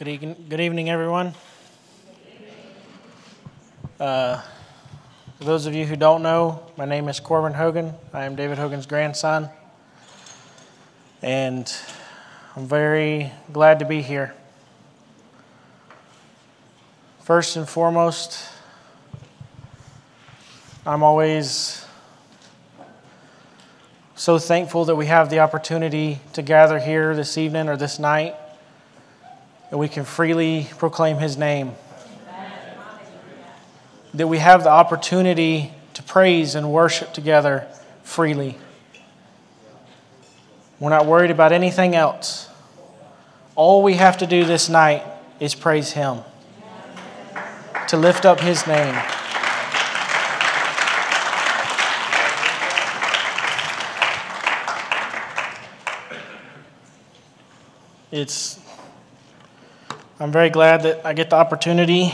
Good evening, good evening everyone. Uh, for those of you who don't know, my name is Corban Hogan. I am David Hogan's grandson. And I'm very glad to be here. First and foremost, I'm always so thankful that we have the opportunity to gather here this evening or this night and we can freely proclaim his name. That we have the opportunity to praise and worship together freely. We're not worried about anything else. All we have to do this night is praise him, to lift up his name. It's I'm very glad that I get the opportunity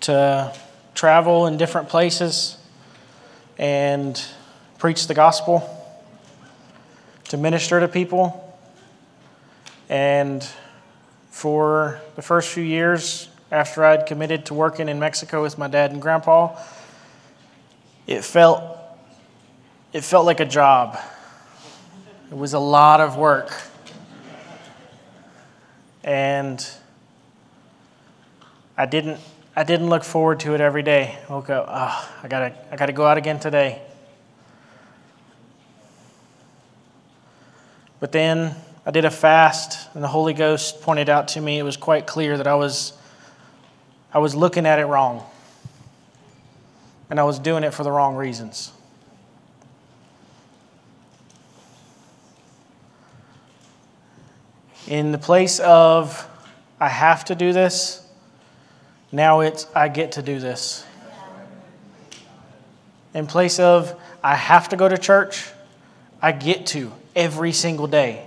to travel in different places and preach the gospel, to minister to people. And for the first few years after I'd committed to working in Mexico with my dad and grandpa, it felt it felt like a job. It was a lot of work and I didn't I didn't look forward to it every day. I woke up, oh, I gotta I gotta go out again today. But then I did a fast, and the Holy Ghost pointed out to me it was quite clear that I was I was looking at it wrong. And I was doing it for the wrong reasons. In the place of, I have to do this, now it's, I get to do this. In place of, I have to go to church, I get to every single day.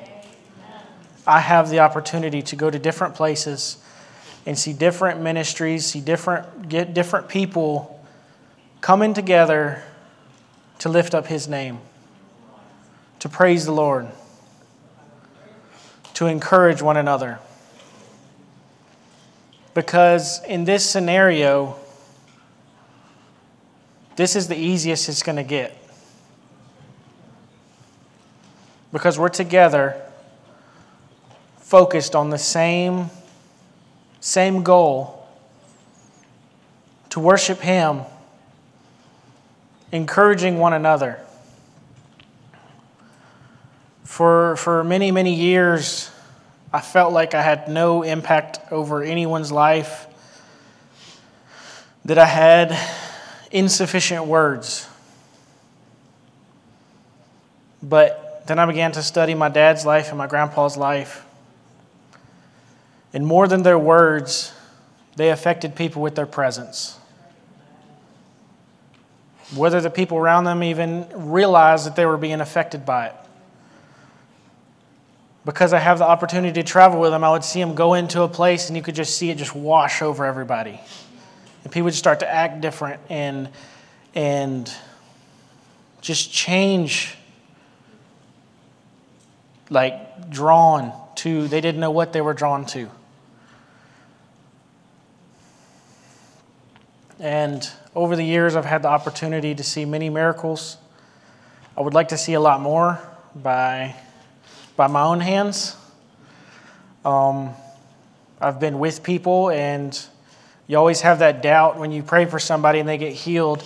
I have the opportunity to go to different places and see different ministries, see different, get different people coming together to lift up His name, to praise the Lord to encourage one another. Because in this scenario, this is the easiest it's going to get. Because we're together, focused on the same, same goal to worship Him, encouraging one another. For, for many, many years, I felt like I had no impact over anyone's life, that I had insufficient words. But then I began to study my dad's life and my grandpa's life. And more than their words, they affected people with their presence. Whether the people around them even realized that they were being affected by it because I have the opportunity to travel with him, I would see him go into a place and you could just see it just wash over everybody. And people would start to act different and, and just change, like drawn to, they didn't know what they were drawn to. And over the years, I've had the opportunity to see many miracles. I would like to see a lot more by by my own hands. Um, I've been with people, and you always have that doubt when you pray for somebody and they get healed.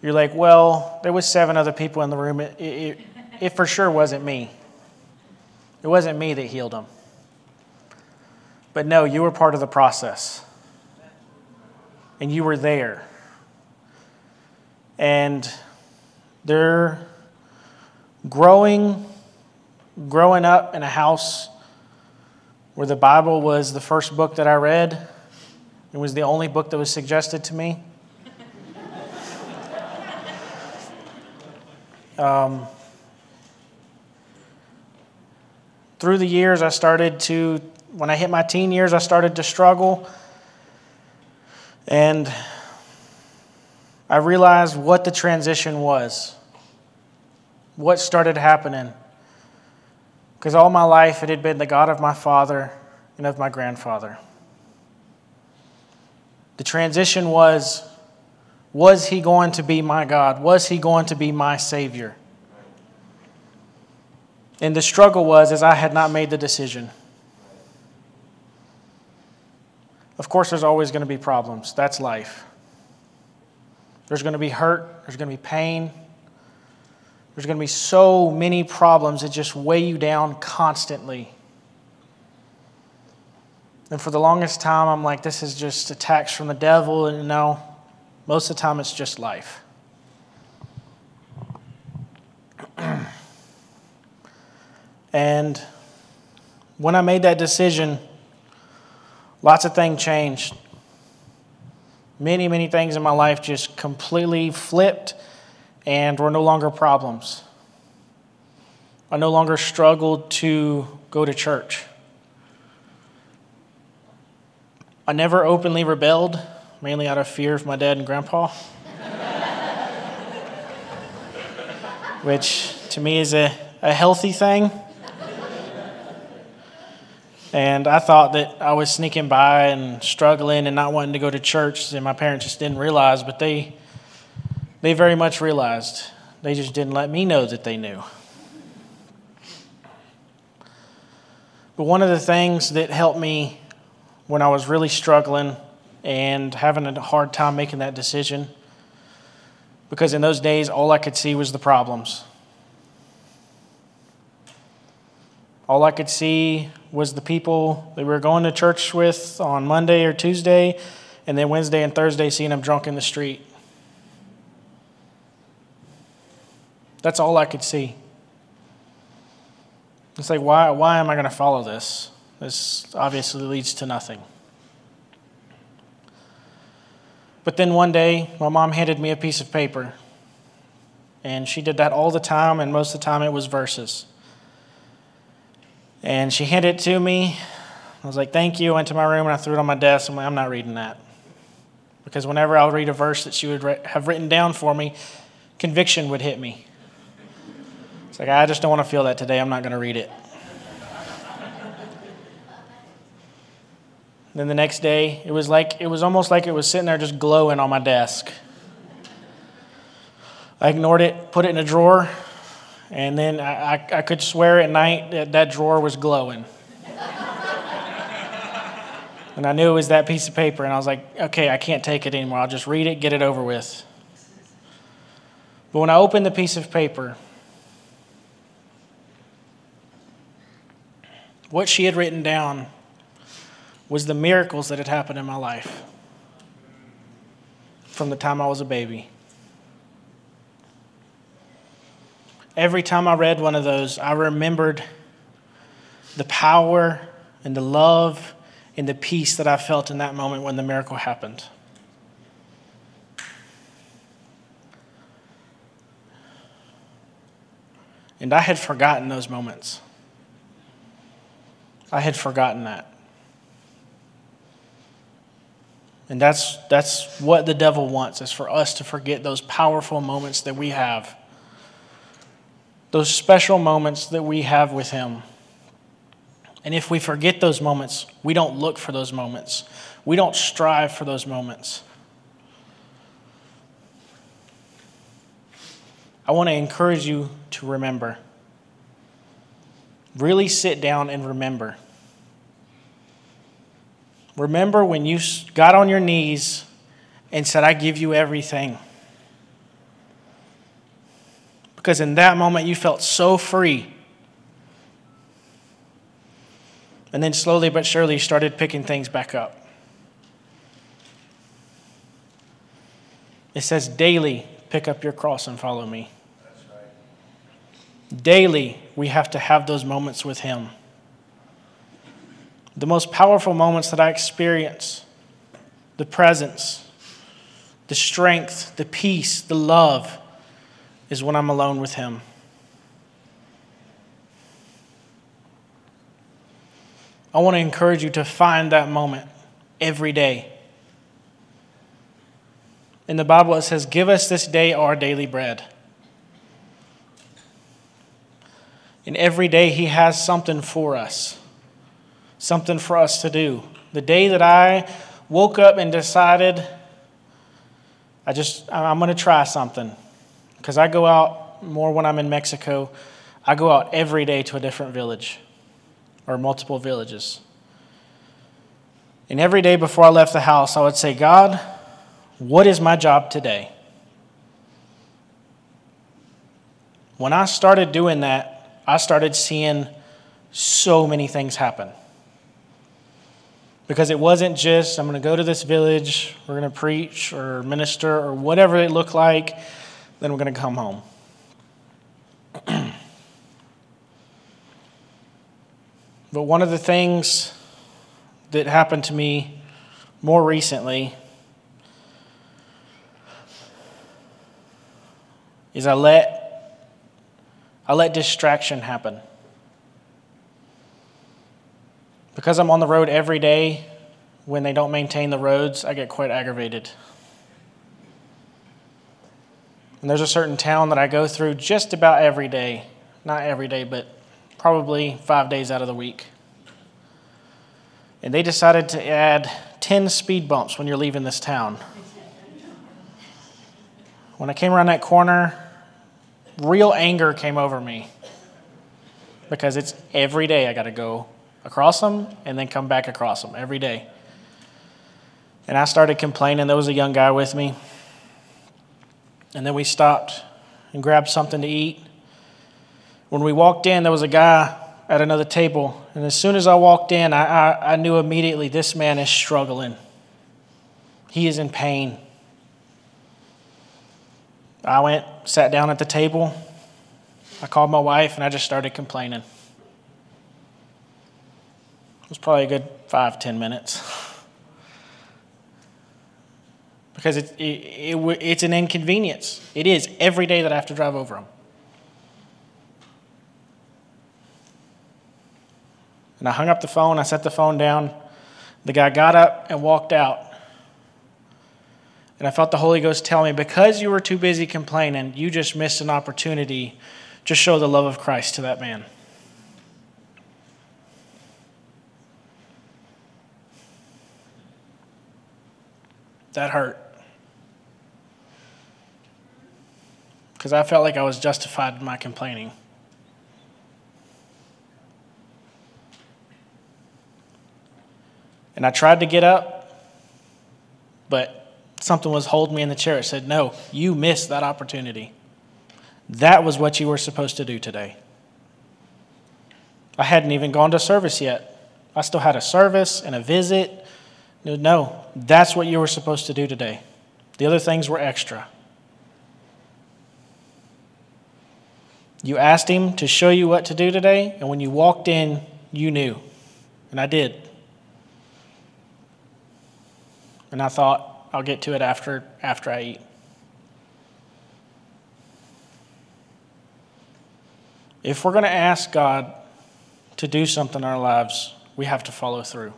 You're like, well, there was seven other people in the room. It, it, it for sure wasn't me. It wasn't me that healed them. But no, you were part of the process. And you were there. And they're growing growing up in a house where the Bible was the first book that I read, it was the only book that was suggested to me. Um, through the years, I started to, when I hit my teen years, I started to struggle. And I realized what the transition was, what started happening. Because all my life it had been the God of my father and of my grandfather. The transition was was he going to be my God? Was he going to be my Savior? And the struggle was as I had not made the decision. Of course, there's always going to be problems. That's life. There's going to be hurt, there's going to be pain. There's going to be so many problems that just weigh you down constantly. And for the longest time, I'm like, this is just attacks from the devil. And no, most of the time, it's just life. and when I made that decision, lots of things changed. Many, many things in my life just completely flipped and were no longer problems. I no longer struggled to go to church. I never openly rebelled, mainly out of fear of my dad and grandpa, which to me is a, a healthy thing. And I thought that I was sneaking by and struggling and not wanting to go to church, and my parents just didn't realize, but they, they very much realized. They just didn't let me know that they knew. But one of the things that helped me when I was really struggling and having a hard time making that decision, because in those days, all I could see was the problems. All I could see was the people that we were going to church with on Monday or Tuesday, and then Wednesday and Thursday seeing them drunk in the street. That's all I could see. It's like, why, why am I going to follow this? This obviously leads to nothing. But then one day, my mom handed me a piece of paper. And she did that all the time, and most of the time it was verses. And she handed it to me. I was like, thank you. I went to my room and I threw it on my desk. I'm like, I'm not reading that. Because whenever I would read a verse that she would have written down for me, conviction would hit me. It's like, I just don't want to feel that today. I'm not going to read it. then the next day, it was like it was almost like it was sitting there just glowing on my desk. I ignored it, put it in a drawer, and then I, I, I could swear at night that that drawer was glowing. and I knew it was that piece of paper, and I was like, okay, I can't take it anymore. I'll just read it, get it over with. But when I opened the piece of paper, what she had written down was the miracles that had happened in my life from the time I was a baby. Every time I read one of those, I remembered the power and the love and the peace that I felt in that moment when the miracle happened. And I had forgotten those moments. I had forgotten that. And that's, that's what the devil wants, is for us to forget those powerful moments that we have, those special moments that we have with him. And if we forget those moments, we don't look for those moments. We don't strive for those moments. I want to encourage you to remember. Really sit down and remember. Remember when you got on your knees and said, I give you everything. Because in that moment you felt so free. And then slowly but surely you started picking things back up. It says, daily pick up your cross and follow me. Right. Daily, we have to have those moments with Him the most powerful moments that I experience the presence, the strength, the peace, the love is when I'm alone with Him. I want to encourage you to find that moment every day. In the Bible, it says, Give us this day our daily bread. And every day He has something for us, something for us to do. The day that I woke up and decided, I just, I'm going to try something. Because I go out more when I'm in Mexico. I go out every day to a different village or multiple villages. And every day before I left the house, I would say, God, what is my job today? When I started doing that, I started seeing so many things happen. Because it wasn't just, I'm going to go to this village, we're going to preach or minister or whatever it looked like, then we're going to come home. but one of the things that happened to me more recently is I let I let distraction happen. Because I'm on the road every day, when they don't maintain the roads, I get quite aggravated. And there's a certain town that I go through just about every day. Not every day, but probably five days out of the week. And they decided to add 10 speed bumps when you're leaving this town. When I came around that corner, real anger came over me because it's every day I got to go across them and then come back across them every day. And I started complaining. There was a young guy with me. And then we stopped and grabbed something to eat. When we walked in, there was a guy at another table. And as soon as I walked in, I, I, I knew immediately this man is struggling. He is in pain. I went, sat down at the table. I called my wife and I just started complaining. Was probably a good five, ten minutes. because it, it, it, it's an inconvenience. It is every day that I have to drive over them. And I hung up the phone, I set the phone down. The guy got up and walked out. And I felt the Holy Ghost tell me, because you were too busy complaining, you just missed an opportunity to show the love of Christ to that man. That hurt. Because I felt like I was justified in my complaining. And I tried to get up, but something was holding me in the chair. It said, No, you missed that opportunity. That was what you were supposed to do today. I hadn't even gone to service yet. I still had a service and a visit. No, that's what you were supposed to do today. The other things were extra. You asked him to show you what to do today, and when you walked in, you knew. And I did. And I thought, I'll get to it after, after I eat. If we're going to ask God to do something in our lives, we have to follow through.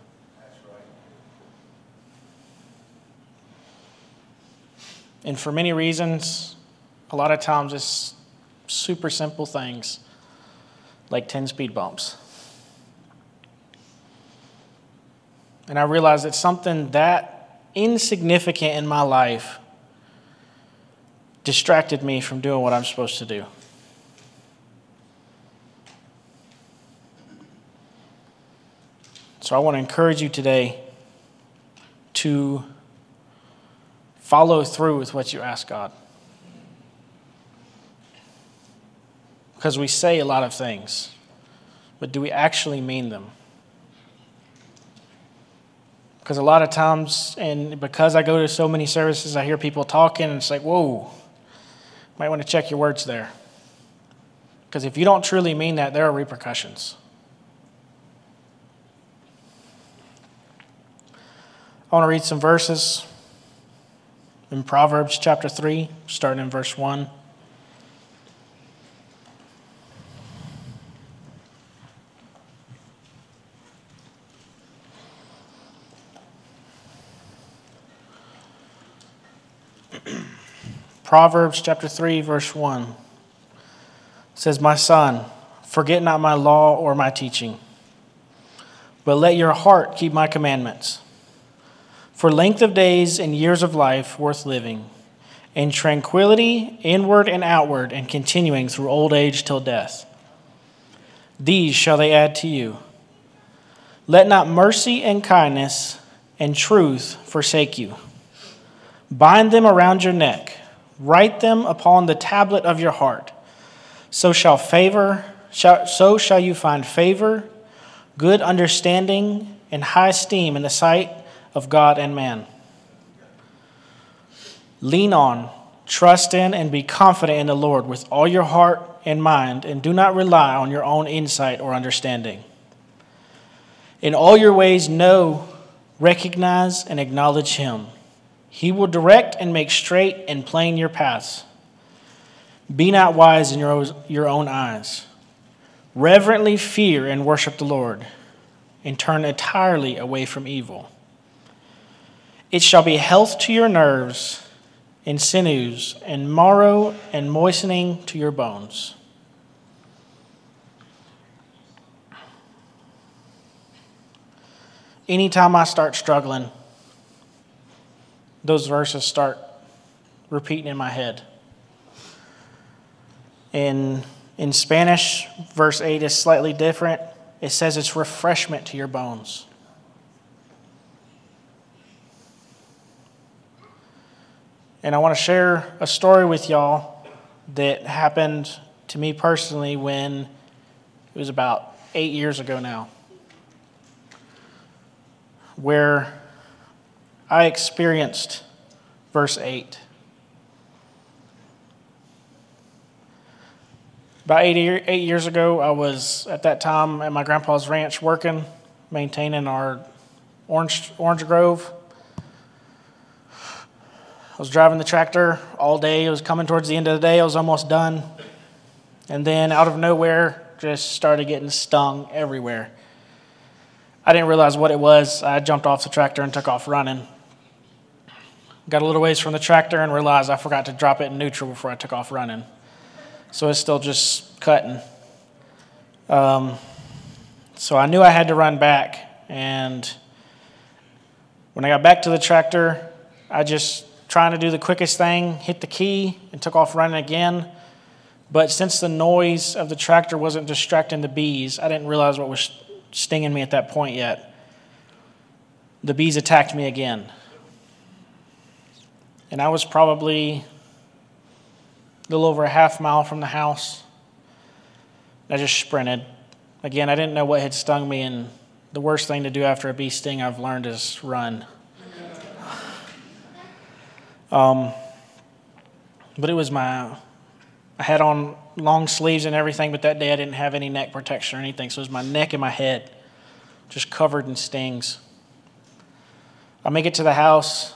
And for many reasons, a lot of times it's super simple things like 10 speed bumps. And I realized it's something that insignificant in my life distracted me from doing what I'm supposed to do. So I want to encourage you today to follow through with what you ask God. Because we say a lot of things, but do we actually mean them? Because a lot of times, and because I go to so many services, I hear people talking, and it's like, whoa, might want to check your words there. Because if you don't truly mean that, there are repercussions. I want to read some verses in Proverbs chapter 3, starting in verse 1. Proverbs chapter 3, verse 1 says, My son, Forget not my law or my teaching, but let your heart keep my commandments. For length of days and years of life worth living, and tranquility inward and outward, and continuing through old age till death. These shall they add to you. Let not mercy and kindness and truth forsake you. Bind them around your neck, write them upon the tablet of your heart. So shall favor Shall, so shall you find favor, good understanding, and high esteem in the sight of God and man. Lean on, trust in, and be confident in the Lord with all your heart and mind, and do not rely on your own insight or understanding. In all your ways, know, recognize, and acknowledge Him. He will direct and make straight and plain your paths. Be not wise in your, own eyes. Reverently fear and worship the Lord, and turn entirely away from evil. It shall be health to your nerves, and sinews, and marrow, and moistening to your bones. Anytime I start struggling, those verses start repeating in my head. And in Spanish, verse 8 is slightly different. It says it's refreshment to your bones. And I want to share a story with y'all that happened to me personally when it was about eight years ago now, where I experienced verse 8. About eight, eight years ago, I was at that time at my grandpa's ranch working, maintaining our orange, orange grove. I was driving the tractor all day. It was coming towards the end of the day. I was almost done. And then out of nowhere, just started getting stung everywhere. I didn't realize what it was. I jumped off the tractor and took off running. Got a little ways from the tractor and realized I forgot to drop it in neutral before I took off running so it's still just cutting. Um, so I knew I had to run back, and when I got back to the tractor, I just trying to do the quickest thing, hit the key, and took off running again. But since the noise of the tractor wasn't distracting the bees, I didn't realize what was stinging me at that point yet. The bees attacked me again. And I was probably a little over a half mile from the house. I just sprinted. Again, I didn't know what had stung me, and the worst thing to do after a bee sting I've learned is run. Um, but it was my, I had on long sleeves and everything, but that day I didn't have any neck protection or anything, so it was my neck and my head just covered in stings. I make it to the house.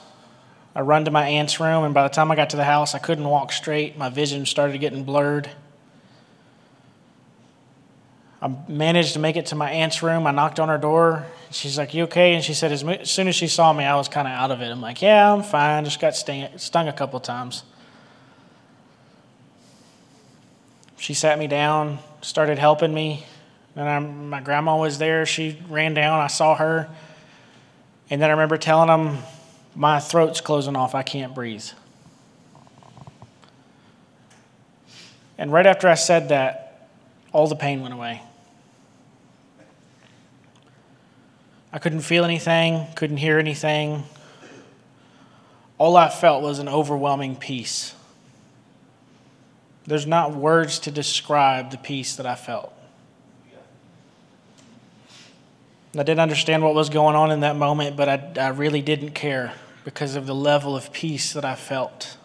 I run to my aunt's room, and by the time I got to the house, I couldn't walk straight. My vision started getting blurred. I managed to make it to my aunt's room. I knocked on her door. She's like, You okay? And she said, As soon as she saw me, I was kind of out of it. I'm like, Yeah, I'm fine. Just got sting, stung a couple times. She sat me down, started helping me. And I, my grandma was there. She ran down. I saw her. And then I remember telling them, my throat's closing off. I can't breathe. And right after I said that, all the pain went away. I couldn't feel anything, couldn't hear anything. All I felt was an overwhelming peace. There's not words to describe the peace that I felt. I didn't understand what was going on in that moment, but I, I really didn't care because of the level of peace that I felt.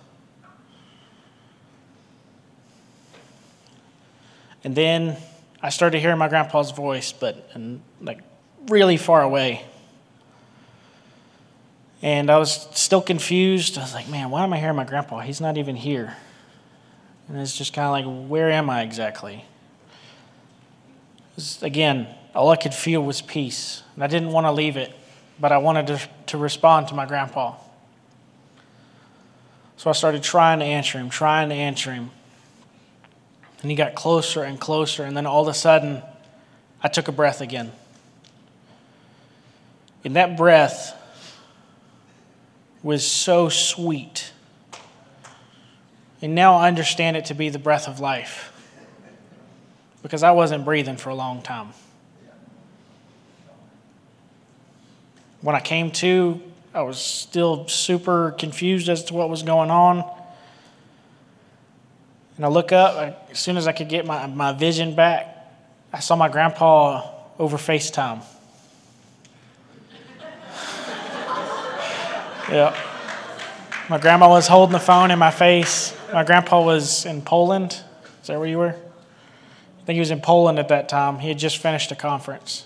And then I started hearing my grandpa's voice, but and like really far away. And I was still confused. I was like, man, why am I hearing my grandpa? He's not even here. And it's just kind of like, where am I exactly? Again, all I could feel was peace. And I didn't want to leave it, but I wanted to, to respond to my grandpa. So I started trying to answer him, trying to answer him. And he got closer and closer, and then all of a sudden, I took a breath again. And that breath was so sweet. And now I understand it to be the breath of life because I wasn't breathing for a long time. When I came to, I was still super confused as to what was going on. And I look up, as soon as I could get my, my vision back, I saw my grandpa over FaceTime. Yeah. My grandma was holding the phone in my face. My grandpa was in Poland. Is that where you were? I think he was in Poland at that time. He had just finished a conference.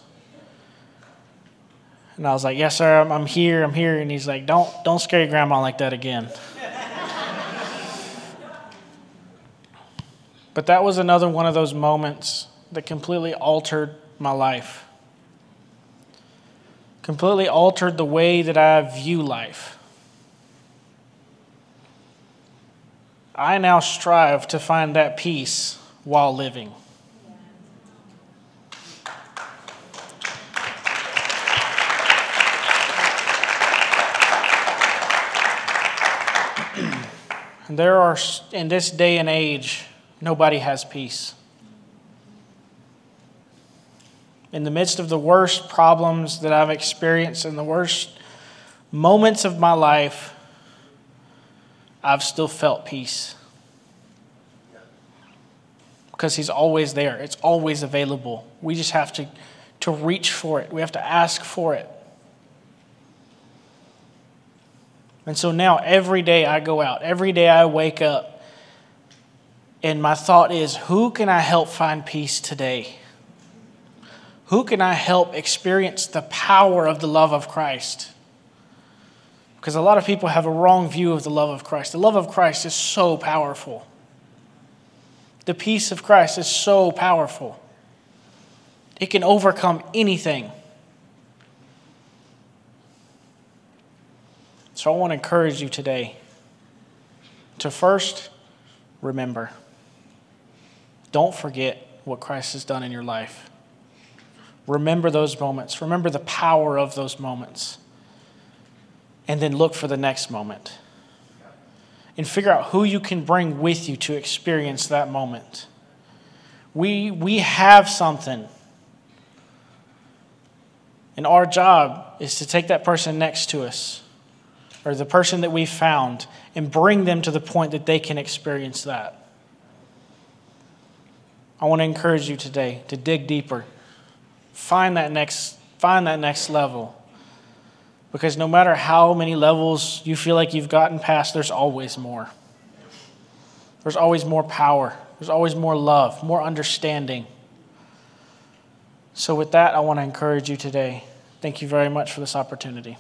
And I was like, Yes, sir, I'm, here, I'm here. And he's like, Don't, don't scare your grandma like that again. but that was another one of those moments that completely altered my life, completely altered the way that I view life. I now strive to find that peace while living. there are, in this day and age, nobody has peace. In the midst of the worst problems that I've experienced in the worst moments of my life, I've still felt peace. Because He's always there, it's always available. We just have to, to reach for it, we have to ask for it. And so now every day I go out, every day I wake up, and my thought is who can I help find peace today? Who can I help experience the power of the love of Christ? Because a lot of people have a wrong view of the love of Christ. The love of Christ is so powerful. The peace of Christ is so powerful. It can overcome anything. So I want to encourage you today to first remember. Don't forget what Christ has done in your life. Remember those moments. Remember the power of those moments and then look for the next moment. And figure out who you can bring with you to experience that moment. We, we have something. And our job is to take that person next to us or the person that we found and bring them to the point that they can experience that. I want to encourage you today to dig deeper. Find that next, find that next level. Because no matter how many levels you feel like you've gotten past, there's always more. There's always more power. There's always more love, more understanding. So, with that, I want to encourage you today. Thank you very much for this opportunity.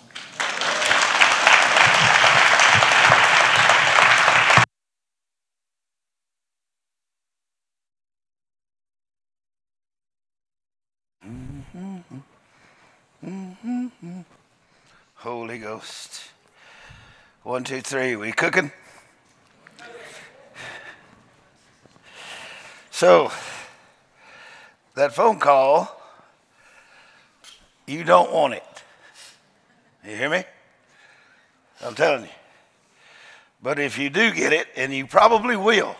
Holy Ghost. One, two, three. We cooking? So, that phone call, you don't want it. You hear me? I'm telling you. But if you do get it, and you probably will,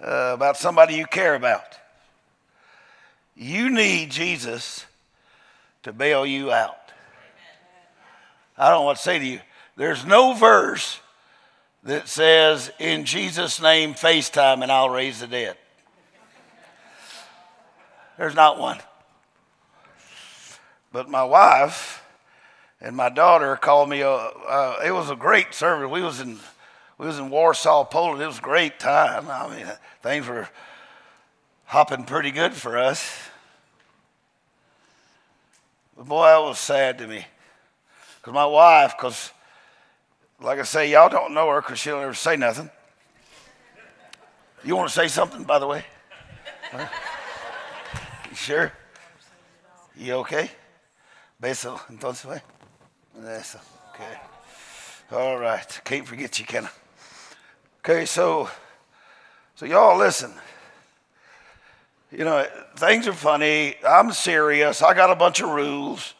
uh, about somebody you care about, you need Jesus to bail you out. I don't what to say to you. There's no verse that says, In Jesus' name, FaceTime and I'll raise the dead. There's not one. But my wife and my daughter called me. Uh, uh, it was a great service. We was in we was in Warsaw, Poland. It was a great time. I mean, things were hopping pretty good for us. But boy, that was sad to me. Because my wife, because like I say, y'all don't know her because she don't ever say nothing. You want to say something, by the way? Huh? You sure? You okay? Beso, entonces, eh? Eso, okay. All right. Can't forget you, can I? Okay, so, So, y'all listen. You know, things are funny. I'm serious. I got a bunch of rules,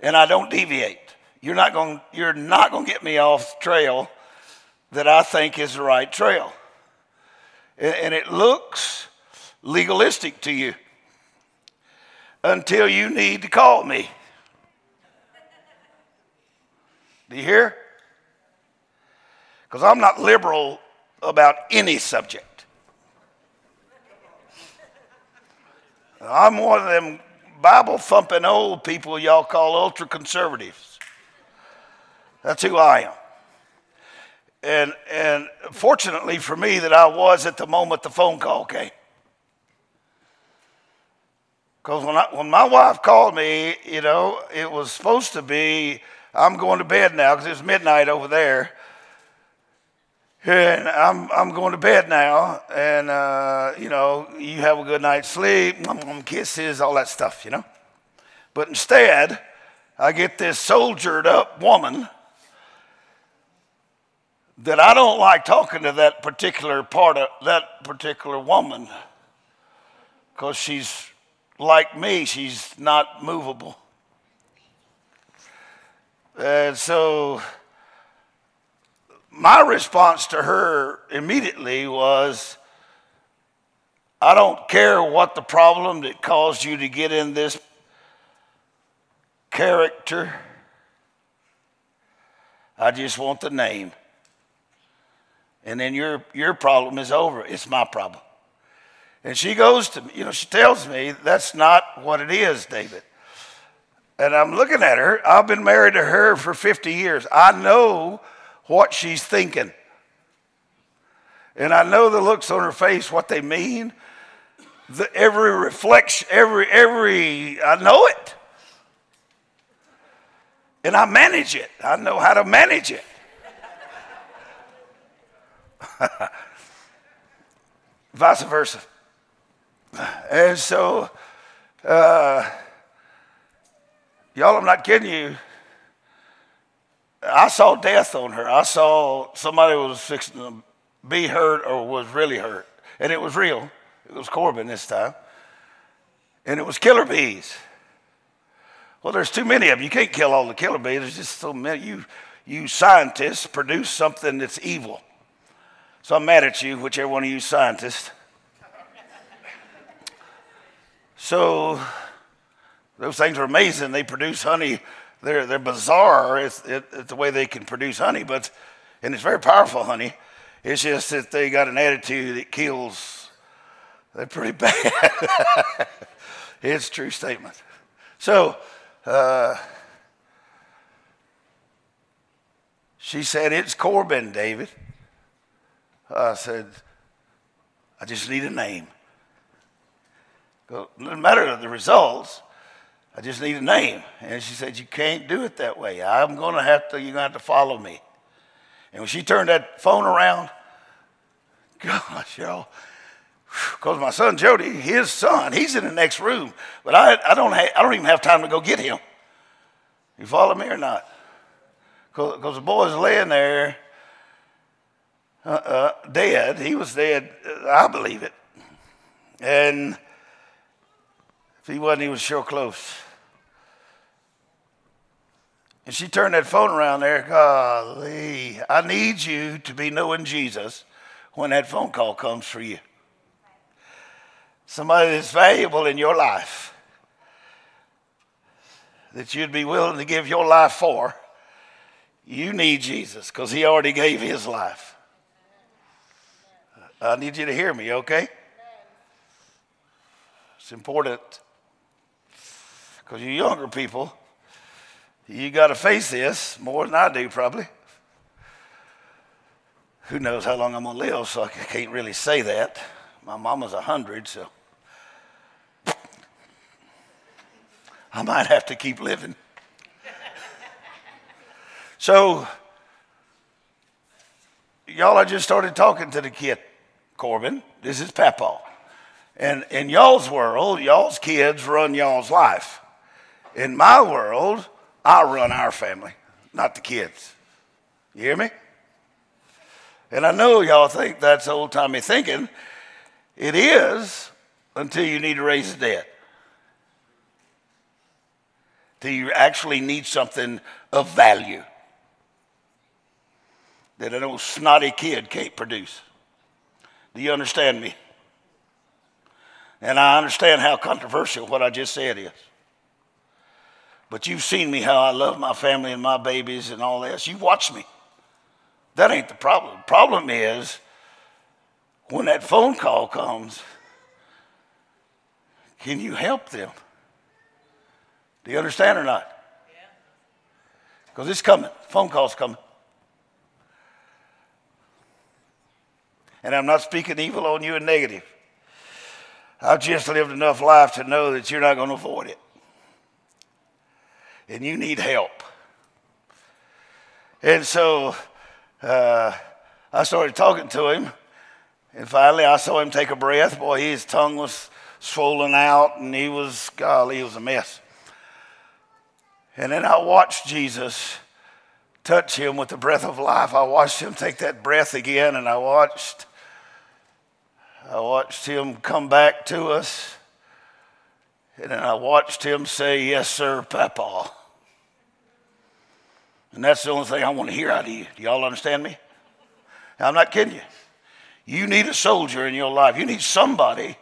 and I don't deviate. You're not going. You're not going to get me off trail that I think is the right trail, and it looks legalistic to you until you need to call me. Do you hear? Because I'm not liberal about any subject. I'm one of them Bible thumping old people y'all call ultra conservatives. That's who I am. And, and fortunately for me, that I was at the moment the phone call came. Because when, when my wife called me, you know, it was supposed to be, I'm going to bed now because it's midnight over there. And I'm, I'm going to bed now. And, uh, you know, you have a good night's sleep, kisses, all that stuff, you know. But instead, I get this soldiered up woman that I don't like talking to that particular part of that particular woman because she's like me, she's not movable. And so my response to her immediately was I don't care what the problem that caused you to get in this character. I just want the name. And then your, your problem is over. It's my problem. And she goes to me, you know, she tells me that's not what it is, David. And I'm looking at her. I've been married to her for 50 years. I know what she's thinking. And I know the looks on her face, what they mean. The, every reflection, every, every, I know it. And I manage it. I know how to manage it. Vice versa. And so, uh, y'all, I'm not kidding you. I saw death on her. I saw somebody was fixing to be hurt or was really hurt. And it was real. It was Corban this time. And it was killer bees. Well, there's too many of them. You can't kill all the killer bees. There's just so many. You, you scientists produce something that's evil. So I'm mad at you, whichever one of you scientists. So those things are amazing. They produce honey. They're, they're bizarre. It's, it, it's the way they can produce honey, but and it's very powerful honey. It's just that they got an attitude that kills. They're pretty bad. it's true statement. So uh, she said, It's Corban, David. I said, I just need a name. Go, no matter the results, I just need a name. And she said, You can't do it that way. I'm going to have to, you're going to have to follow me. And when she turned that phone around, gosh, y'all, because my son Jody, his son, he's in the next room, but I, I, don't, ha- I don't even have time to go get him. You follow me or not? Because the boy's laying there uh, uh, dead. He was dead, I believe it. And if he wasn't, he was sure close. And she turned that phone around there. Golly, I need you to be knowing Jesus when that phone call comes for you. Somebody that's valuable in your life that you'd be willing to give your life for. You need Jesus because he already gave his life. I need you to hear me, okay? It's important. Because you younger people, you got to face this more than I do, probably. Who knows how long I'm going to live, so I can't really say that. My mama's 100, so I might have to keep living. so, y'all, I just started talking to the kid, Corban. This is Papa. And in y'all's world, y'all's kids run y'all's life. In my world, I run our family, not the kids. You hear me? And I know y'all think that's old timey thinking. It is until you need to raise the dead. Till you actually need something of value that an old snotty kid can't produce. Do you understand me? And I understand how controversial what I just said is. But you've seen me how I love my family and my babies and all this. You've watched me. That ain't the problem. The problem is when that phone call comes, can you help them? Do you understand or not? Because it's coming. Phone call's coming. And I'm not speaking evil on you and negative. I've just lived enough life to know that you're not going to avoid it. And you need help. And so uh, I started talking to him. And finally, I saw him take a breath. Boy, his tongue was swollen out, and he was, golly, he was a mess. And then I watched Jesus touch him with the breath of life. I watched him take that breath again, and I watched I watched him come back to us, and then I watched him say, Yes, sir, Papa. And that's the only thing I want to hear out of you. Do y'all understand me? I'm not kidding you. You need a soldier in your life. You need somebody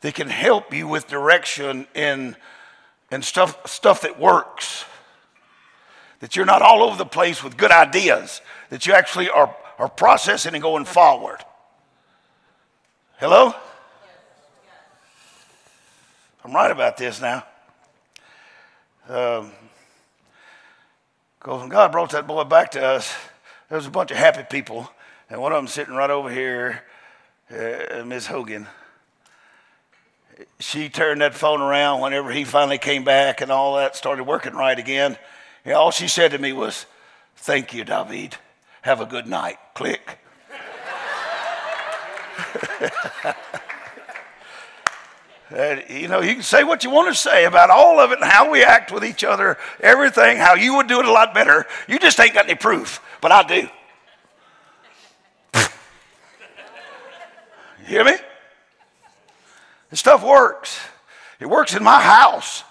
that can help you with direction in, in stuff, stuff that works. That you're not all over the place with good ideas, that you actually are, are processing and going forward. Hello? I'm right about this now. Um, because when God brought that boy back to us, there was a bunch of happy people, and one of them sitting right over here, uh, Ms. Hogan. She turned that phone around whenever he finally came back and all that started working right again. And all she said to me was, Thank you, David. Have a good night. Click. And, you know, you can say what you want to say about all of it and how we act with each other, everything, how you would do it a lot better. You just ain't got any proof, but I do. you hear me? This stuff works. It works in my house.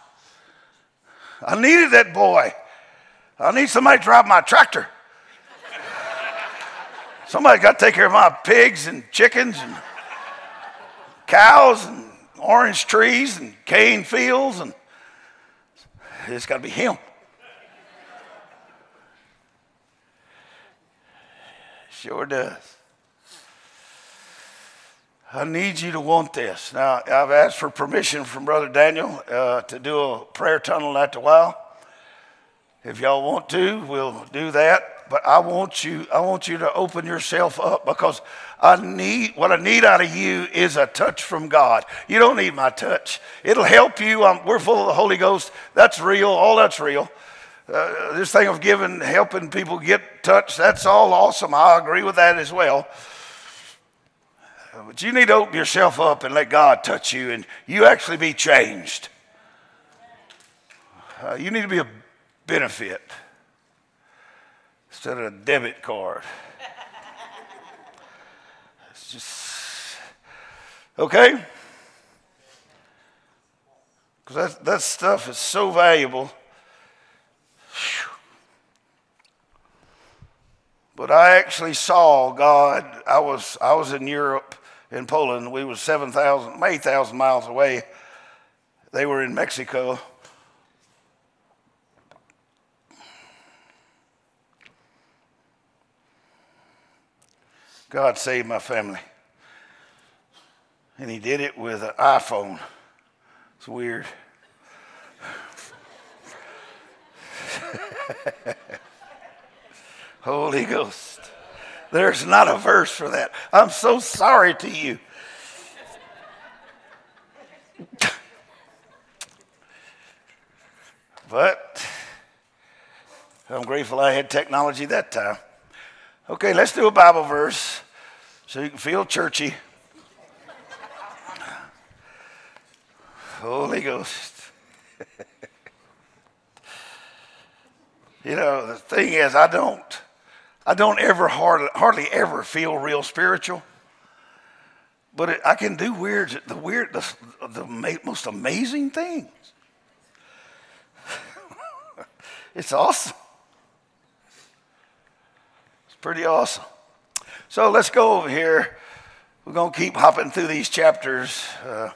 I needed that boy. I need somebody to drive my tractor. Somebody got to take care of my pigs and chickens and cows and orange trees and cane fields, and it's got to be him. Sure does. I need you to want this. Now, I've asked for permission from Brother Daniel uh, to do a prayer tunnel at the well. If y'all want to, we'll do that. But I want you, I want you to open yourself up because I need what I need out of you is a touch from God. You don't need my touch. It'll help you. Um, we're full of the Holy Ghost. That's real. All that's real. Uh, this thing of giving, helping people get touched, that's all awesome. I agree with that as well. But you need to open yourself up and let God touch you and you actually be changed. Uh, you need to be a benefit instead of a debit card. It's just, okay? Because that, that stuff is so valuable. But I actually saw God. I was, I was in Europe, in Poland. We were 7,000, 8,000 miles away. They were in Mexico. God saved my family. And he did it with an iPhone. It's weird. Holy Ghost. There's not a verse for that. I'm so sorry to you. but I'm grateful I had technology that time. Okay, let's do a Bible verse so you can feel churchy. Holy Ghost. you know, the thing is, I don't, I don't ever hardly, hardly ever feel real spiritual. But it, I can do weird, the weird, the, the most amazing things. it's awesome. Pretty awesome. So let's go over here. We're going to keep hopping through these chapters. Uh,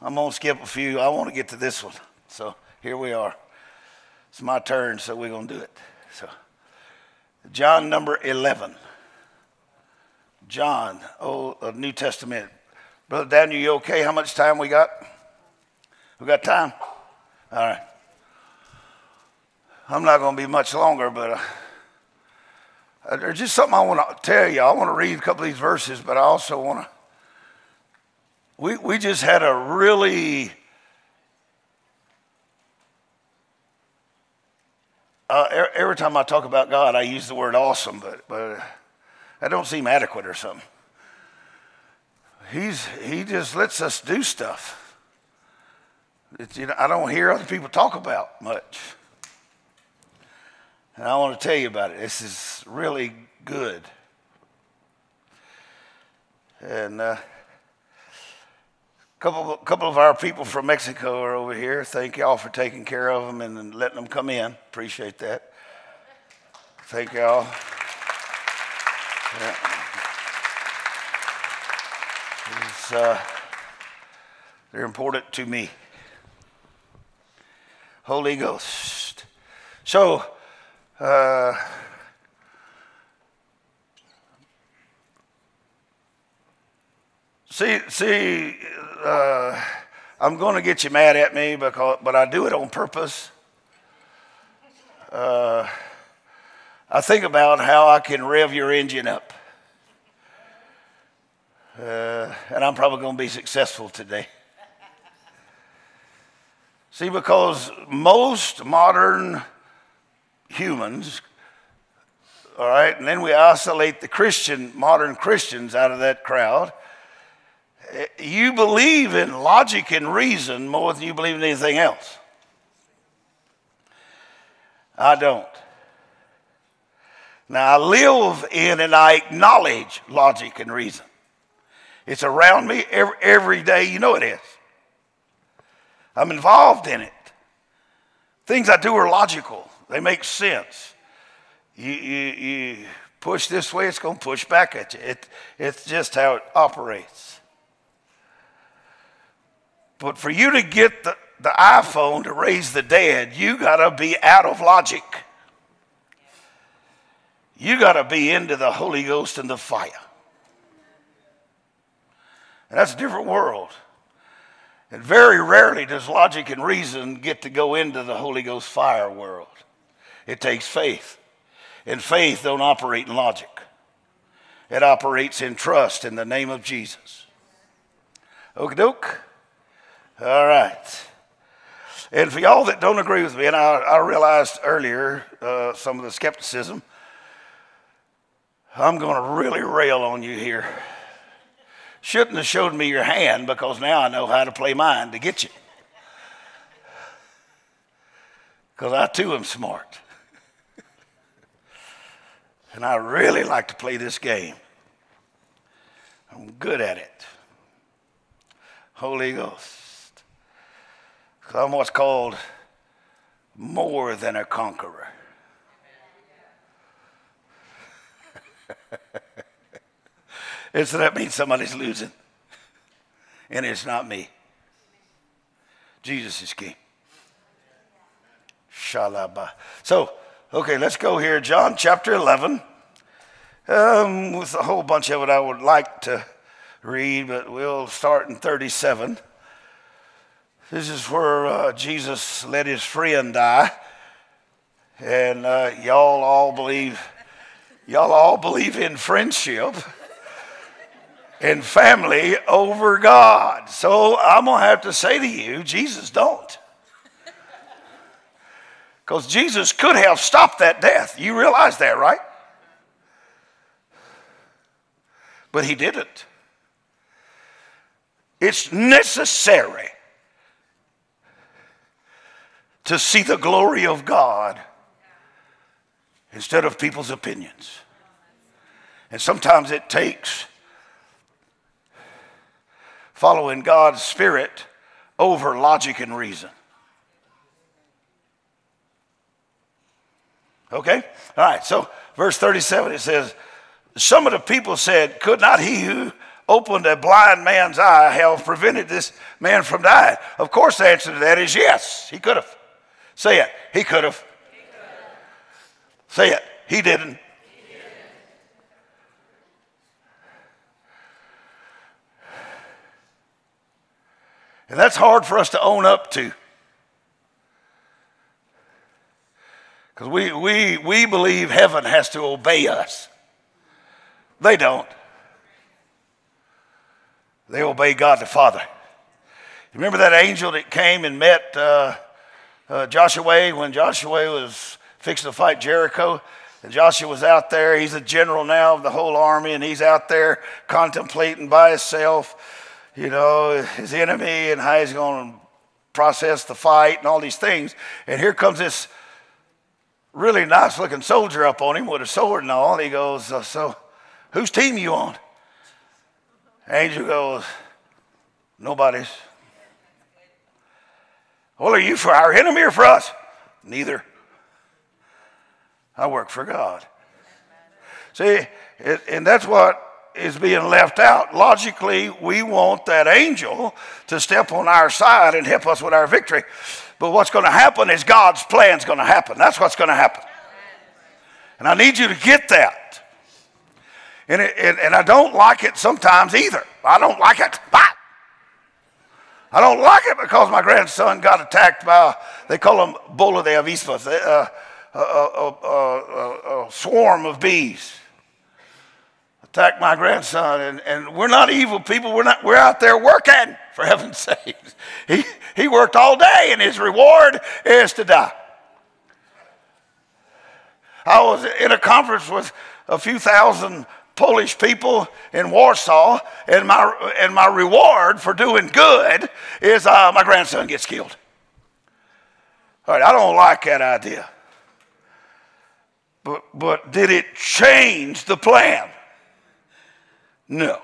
I'm going to skip a few. I want to get to this one. So here we are. It's my turn, so we're going to do it. So, John number 11. John, oh, New Testament. Brother Daniel, you okay? How much time we got? We got time? All right. I'm not going to be much longer, but uh, there's just something I want to tell you. I want to read a couple of these verses, but I also want to. We, we just had a really uh, every time I talk about God, I use the word awesome, but, but that don't seem adequate or something. He's, he just lets us do stuff. It's, you know, I don't hear other people talk about much. And I want to tell you about it. This is really good. And uh, couple, couple of our people from Mexico are over here. Thank y'all for taking care of them and letting them come in. Appreciate that. Thank y'all. Yeah. Uh, they're important to me. Holy Ghost. So, uh, see, see, uh, I'm going to get you mad at me, because, but I do it on purpose. Uh, I think about how I can rev your engine up. Uh, and I'm probably going to be successful today. See, because most modern humans, all right, and then we isolate the Christian, modern Christians out of that crowd you believe in logic and reason more than you believe in anything else. I don't. Now, I live in and I acknowledge logic and reason. It's around me every, every day. You know it is. I'm involved in it. Things I do are logical, they make sense. You, you, you push this way, it's going to push back at you. It, it's just how it operates. But for you to get the, the iPhone to raise the dead, you got to be out of logic. You got to be into the Holy Ghost and the fire. And that's a different world. And very rarely does logic and reason get to go into the Holy Ghost fire world. It takes faith. And faith don't operate in logic. It operates in trust in the name of Jesus. Okie doke. All right. And for y'all that don't agree with me, and I, I realized earlier uh, some of the skepticism, I'm going to really rail on you here. Shouldn't have showed me your hand because now I know how to play mine to get you. Because I too am smart. And I really like to play this game. I'm good at it. Holy Ghost. I'm what's called more than a conqueror. and so that means somebody's losing. And it's not me. Jesus is king. Shalaba. So, okay, let's go here. John chapter 11. Um, with a whole bunch of it I would like to read, but we'll start in 37. This is where uh, Jesus let his friend die. And uh, y'all all believe, y'all all believe in friendship and family over God. So I'm going to have to say to you, Jesus don't. Because Jesus could have stopped that death. You realize that, right? But he didn't. It's necessary to see the glory of God instead of people's opinions. And sometimes it takes following God's Spirit over logic and reason. Okay? All right, so verse 37 it says, Some of the people said, Could not he who opened a blind man's eye have prevented this man from dying? Of course, the answer to that is yes, he could have. Say it, he could have. Say it, he didn't. And that's hard for us to own up to. Because we, we, we believe heaven has to obey us. They don't. They obey God the Father. Remember that angel that came and met uh, uh, Joshua when Joshua was fixing to fight Jericho? And Joshua was out there. He's a general now of the whole army, and he's out there contemplating by himself, you know, his enemy and how he's going to process the fight and all these things. And here comes this really nice looking soldier up on him with a sword and all. He goes, uh, So, whose team you on? Angel goes, Nobody's. Well, are you for our enemy or for us? Neither. I work for God. See, it, and that's what is being left out. Logically, we want that angel to step on our side and help us with our victory. But what's going to happen is God's plan is going to happen. That's what's going to happen. And I need you to get that. And, it, and, and I don't like it sometimes either. I don't like it. I don't like it because my grandson got attacked by, they call them bola de avispas, a, a, a, a, swarm of bees. Attacked my grandson, and, and we're not evil people. We're, not, we're out there working, for heaven's sake. He, he worked all day, and his reward is to die. I was in a conference with a few thousand Polish people in Warsaw, and my, and my reward for doing good is uh, my grandson gets killed. All right, I don't like that idea. But, but did it change the plan? No.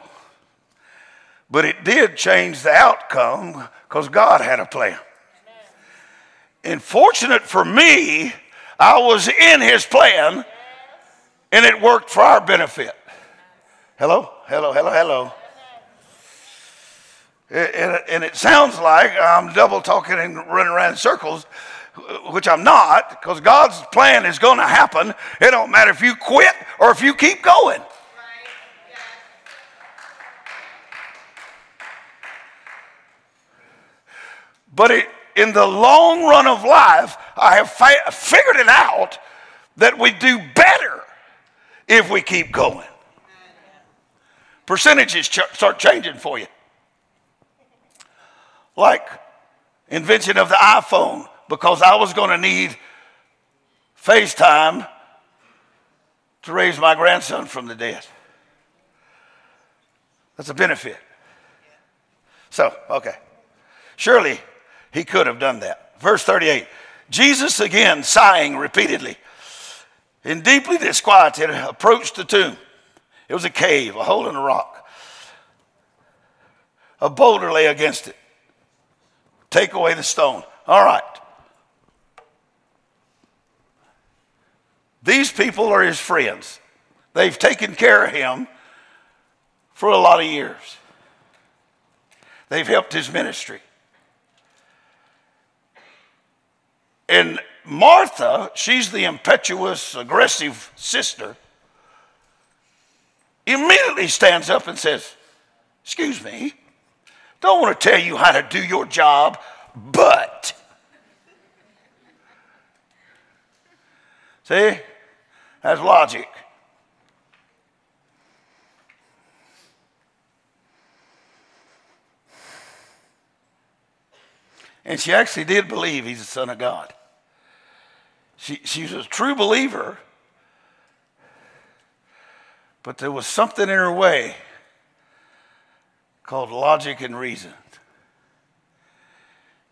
But it did change the outcome because God had a plan. And fortunate for me, I was in his plan and it worked for our benefit. Hello? Hello, hello, hello. And, it sounds like I'm double talking and running around in circles, which I'm not, because God's plan is going to happen. It don't matter if you quit or if you keep going. But it, in the long run of life, I have fi- figured it out that we do better if we keep going percentages ch- start changing for you. Like invention of the iPhone, because I was going to need FaceTime to raise my grandson from the dead. That's a benefit. So, okay. Surely he could have done that. Verse 38 Jesus, again sighing repeatedly and deeply disquieted, approached the tomb. It was a cave, a hole in a rock. A boulder lay against it. Take away the stone. All right. These people are his friends. They've taken care of him for a lot of years. They've helped his ministry. And Martha, she's the impetuous, aggressive sister immediately stands up and says, Excuse me, don't want to tell you how to do your job, but. See? That's logic. And she actually did believe he's the Son of God. She, she was a true believer but there was something in her way called logic and reason.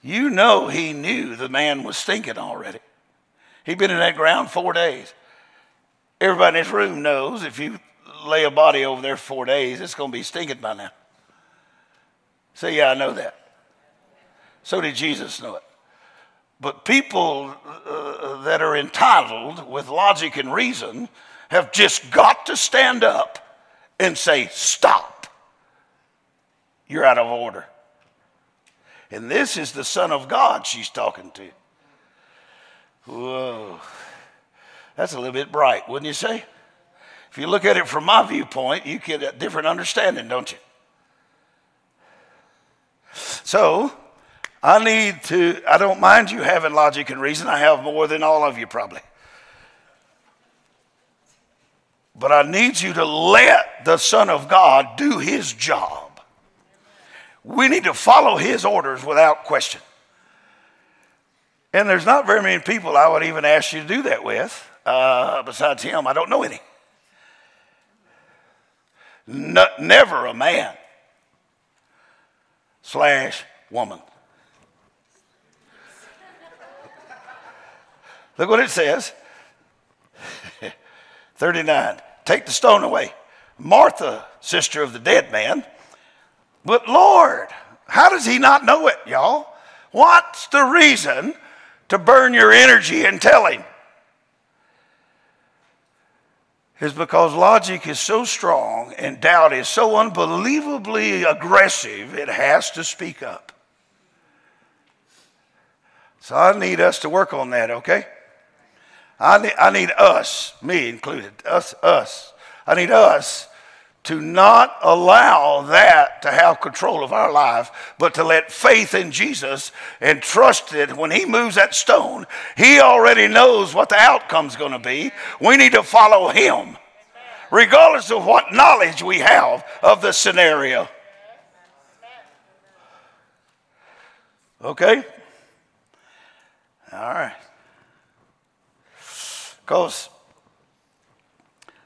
You know, he knew the man was stinking already. He'd been in that ground four days. Everybody in this room knows if you lay a body over there four days, it's going to be stinking by now. Say, yeah, I know that. So did Jesus know it. But people uh, that are entitled with logic and reason have just got to stand up and say, stop. You're out of order. And this is the Son of God she's talking to. Whoa. That's a little bit bright, wouldn't you say? If you look at it from my viewpoint, you get a different understanding, don't you? So, I need to, I don't mind you having logic and reason. I have more than all of you probably. But I need you to let the Son of God do his job. We need to follow his orders without question. And there's not very many people I would even ask you to do that with. Uh, besides him, I don't know any. Never a man slash woman. Look what it says 39. Take the stone away. Martha, sister of the dead man. But Lord, how does he not know it, y'all? What's the reason to burn your energy and tell him? is because logic is so strong and doubt is so unbelievably aggressive, it has to speak up. So I need us to work on that, okay? I need, I need us, me included, us, us. I need us to not allow that to have control of our life, but to let faith in Jesus and trust that when He moves that stone, He already knows what the outcome's going to be. We need to follow Him, regardless of what knowledge we have of the scenario. Okay? All right. Because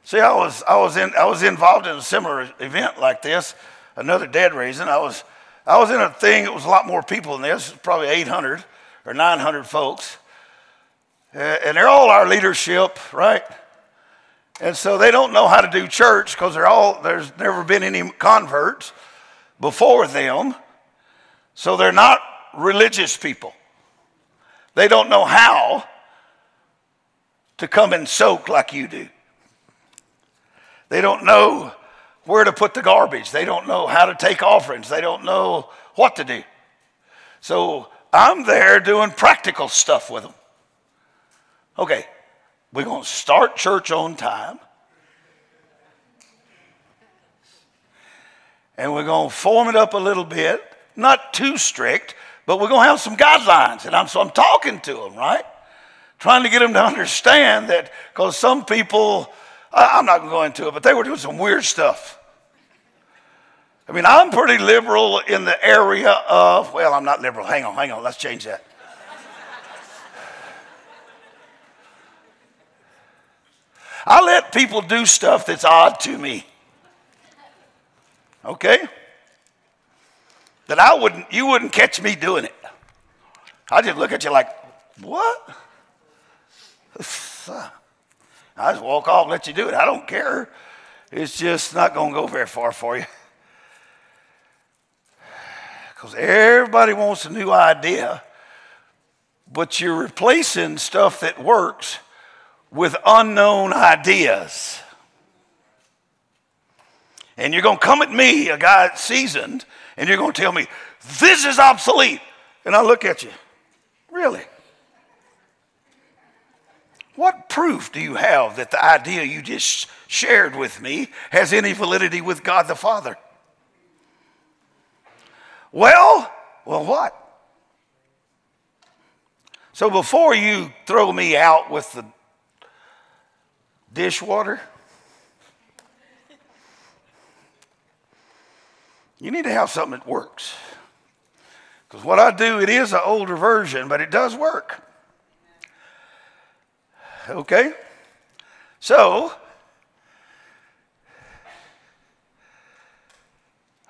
See, I was, I, was in, I was involved in a similar event like this, another dead raising. I was, I was in a thing that was a lot more people than this, probably 800 or 900 folks. And they're all our leadership, right? And so they don't know how to do church because they're all, there's never been any converts before them. So they're not religious people. They don't know how to come and soak like you do. They don't know where to put the garbage. They don't know how to take offerings. They don't know what to do. So I'm there doing practical stuff with them. Okay, we're going to start church on time. And we're going to form it up a little bit, not too strict, but we're going to have some guidelines. And I'm, so I'm talking to them, right? Trying to get them to understand that because some people I'm not going to go into it, but they were doing some weird stuff. I mean, I'm pretty liberal in the area of, well, I'm not liberal. Hang on, hang on, let's change that. I let people do stuff that's odd to me. Okay? That I wouldn't, you wouldn't catch me doing it. I just look at you like, what? I just walk off, let you do it. I don't care. It's just not going to go very far for you. Because everybody wants a new idea, but you're replacing stuff that works with unknown ideas. And you're going to come at me, a guy seasoned, and you're going to tell me, this is obsolete. And I look at you, really? What proof do you have that the idea you just shared with me has any validity with God the Father? Well, well, what? So before you throw me out with the dishwater, you need to have something that works. Because what I do, it is an older version, but it does work. Okay? So,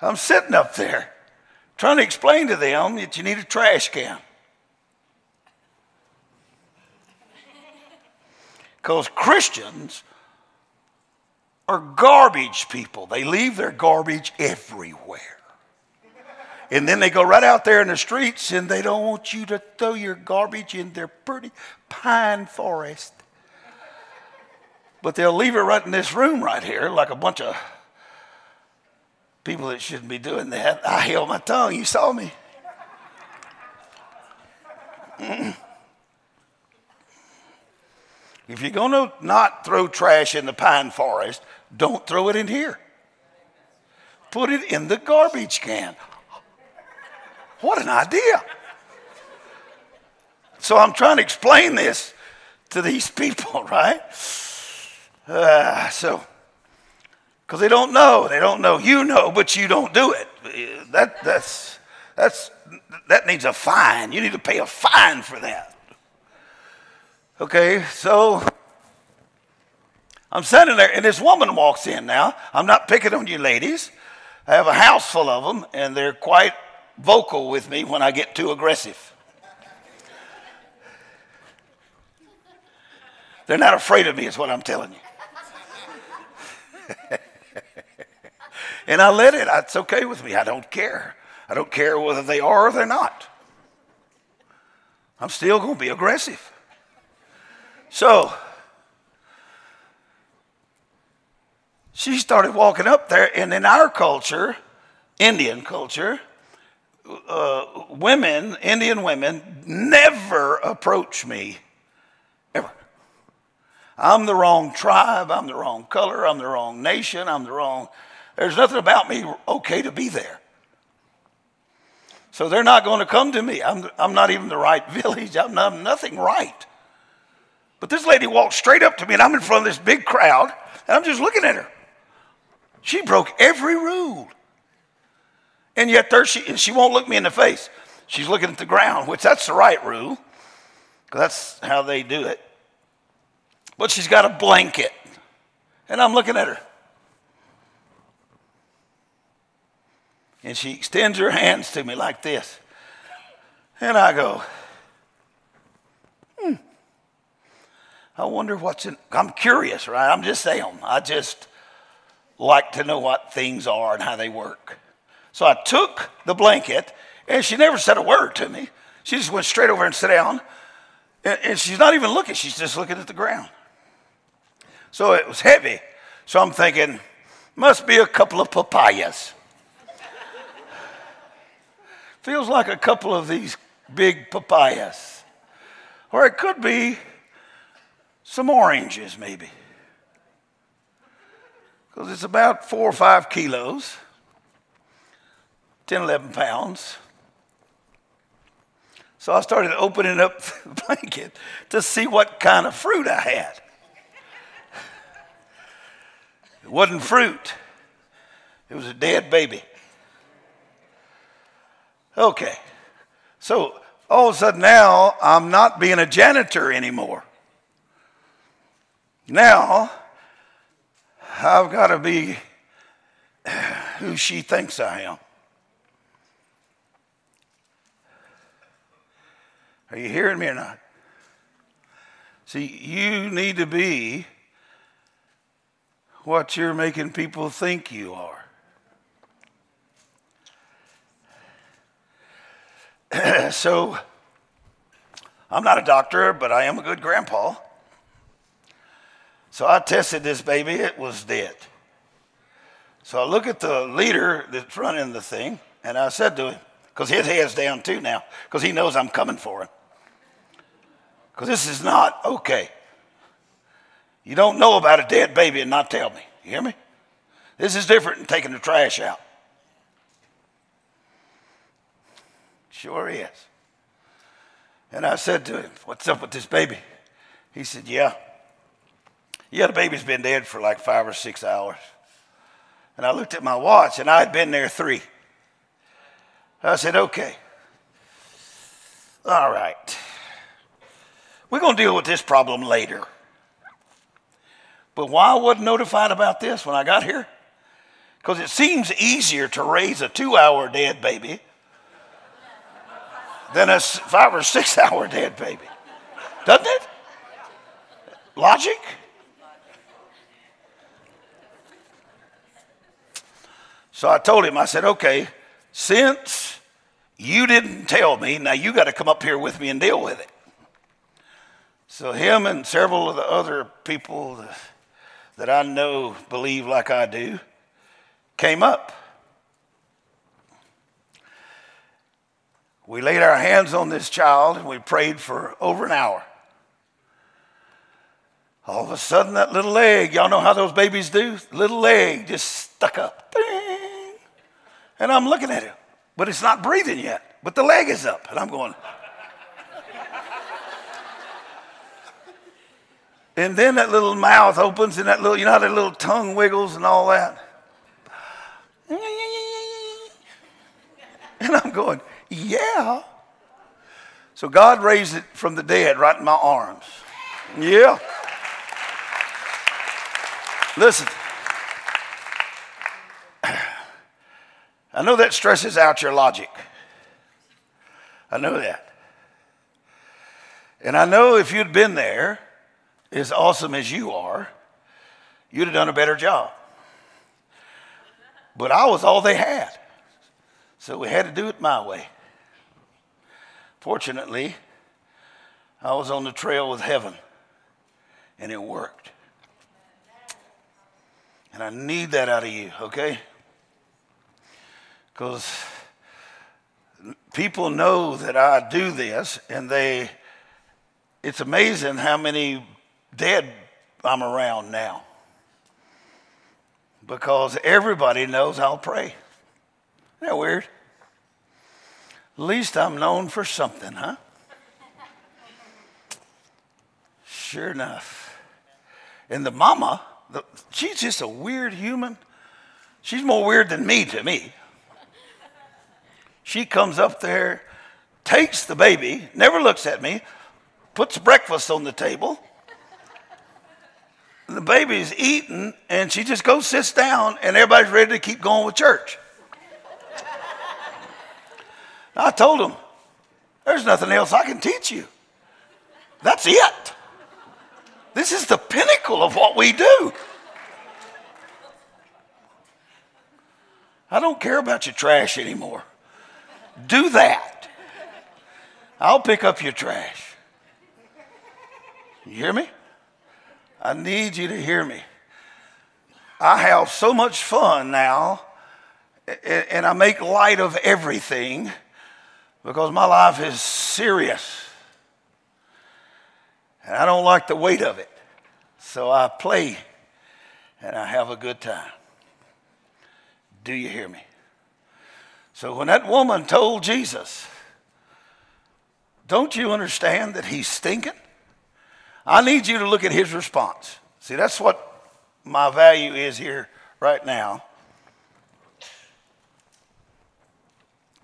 I'm sitting up there trying to explain to them that you need a trash can. Because Christians are garbage people. They leave their garbage everywhere. And then they go right out there in the streets and they don't want you to throw your garbage in their pretty pine forest. But they'll leave it right in this room right here like a bunch of people that shouldn't be doing that. I held my tongue. You saw me. Mm-hmm. If you're going to not throw trash in the pine forest, don't throw it in here. Put it in the garbage can. What an idea. So I'm trying to explain this to these people, right? Uh, so, because they don't know. They don't know. You know, but you don't do it. That, that's, that's, that needs a fine. You need to pay a fine for that. Okay, so I'm sitting there, and this woman walks in now. I'm not picking on you ladies. I have a house full of them, and they're quite vocal with me when I get too aggressive. They're not afraid of me, is what I'm telling you. and I let it. It's okay with me. I don't care. I don't care whether they are or they're not. I'm still going to be aggressive. So she started walking up there, and in our culture, Indian culture, uh, women, Indian women, never approach me. I'm the wrong tribe, I'm the wrong color, I'm the wrong nation, I'm the wrong. There's nothing about me okay to be there. So they're not going to come to me. I'm, I'm not even the right village, I'm, not, I'm nothing right. But this lady walked straight up to me, and I'm in front of this big crowd, and I'm just looking at her. She broke every rule. And yet there she and she won't look me in the face. She's looking at the ground, which that's the right rule. Because that's how they do it. But she's got a blanket. And I'm looking at her. And she extends her hands to me like this. And I go, hmm. I wonder what's in. I'm curious, right? I'm just saying. I just like to know what things are and how they work. So I took the blanket, and she never said a word to me. She just went straight over and sat down, and, and she's not even looking. She's just looking at the ground. So it was heavy. So I'm thinking, must be a couple of papayas. Feels like a couple of these big papayas. Or it could be some oranges, maybe. Because it's about four or five kilos, 10, 11 pounds. So I started opening up the blanket to see what kind of fruit I had. It wasn't fruit, it was a dead baby. Okay, so all of a sudden now I'm not being a janitor anymore. Now, I've got to be who she thinks I am. Are you hearing me or not? See, you need to be what you're making people think you are. so, I'm not a doctor, but I am a good grandpa. So I tested this baby, it was dead. So I look at the leader that's running the thing, and I said to him, because his head's down too now, because he knows I'm coming for him. Because this is not okay. You don't know about a dead baby and not tell me. You hear me? This is different than taking the trash out. Sure is. And I said to him, What's up with this baby? He said, Yeah. Yeah, the baby's been dead for like five or six hours. And I looked at my watch and I had been there three. I said, okay. All right. We're going to deal with this problem later. But why I wasn't notified about this when I got here? Because it seems easier to raise a two hour dead baby than a five or six hour dead baby. Doesn't it? Logic? So I told him, I said, okay, since you didn't tell me, now you got to come up here with me and deal with it. So him and several of the other people that I know believe like I do came up. We laid our hands on this child and we prayed for over an hour. All of a sudden, that little leg, y'all know how those babies do? Little leg just stuck up. Ding. And I'm looking at it, but it's not breathing yet, but the leg is up. And I'm going, And then that little mouth opens and that little, you know how that little tongue wiggles and all that? And I'm going, yeah. So God raised it from the dead right in my arms. Yeah. Listen, I know that stresses out your logic. I know that. And I know if you'd been there, as awesome as you are, you'd have done a better job. But I was all they had. So we had to do it my way. Fortunately, I was on the trail with heaven, and it worked. And I need that out of you, okay? Because people know that I do this, and they, it's amazing how many dead I'm around now. Because everybody knows I'll pray. Isn't that weird? At least I'm known for something, huh? Sure enough. And the mama, the, she's just a weird human. She's more weird than me to me. She comes up there, takes the baby, never looks at me, puts breakfast on the table the baby's eating, and she just goes, sits down, and everybody's ready to keep going with church. I told them, there's nothing else I can teach you. That's it. This is the pinnacle of what we do. I don't care about your trash anymore. Do that. I'll pick up your trash. You hear me? I need you to hear me. I have so much fun now, and I make light of everything because my life is serious. And I don't like the weight of it. So I play and I have a good time. Do you hear me? So when that woman told Jesus, Don't you understand that he's stinking? I need you to look at his response. See, that's what my value is here right now.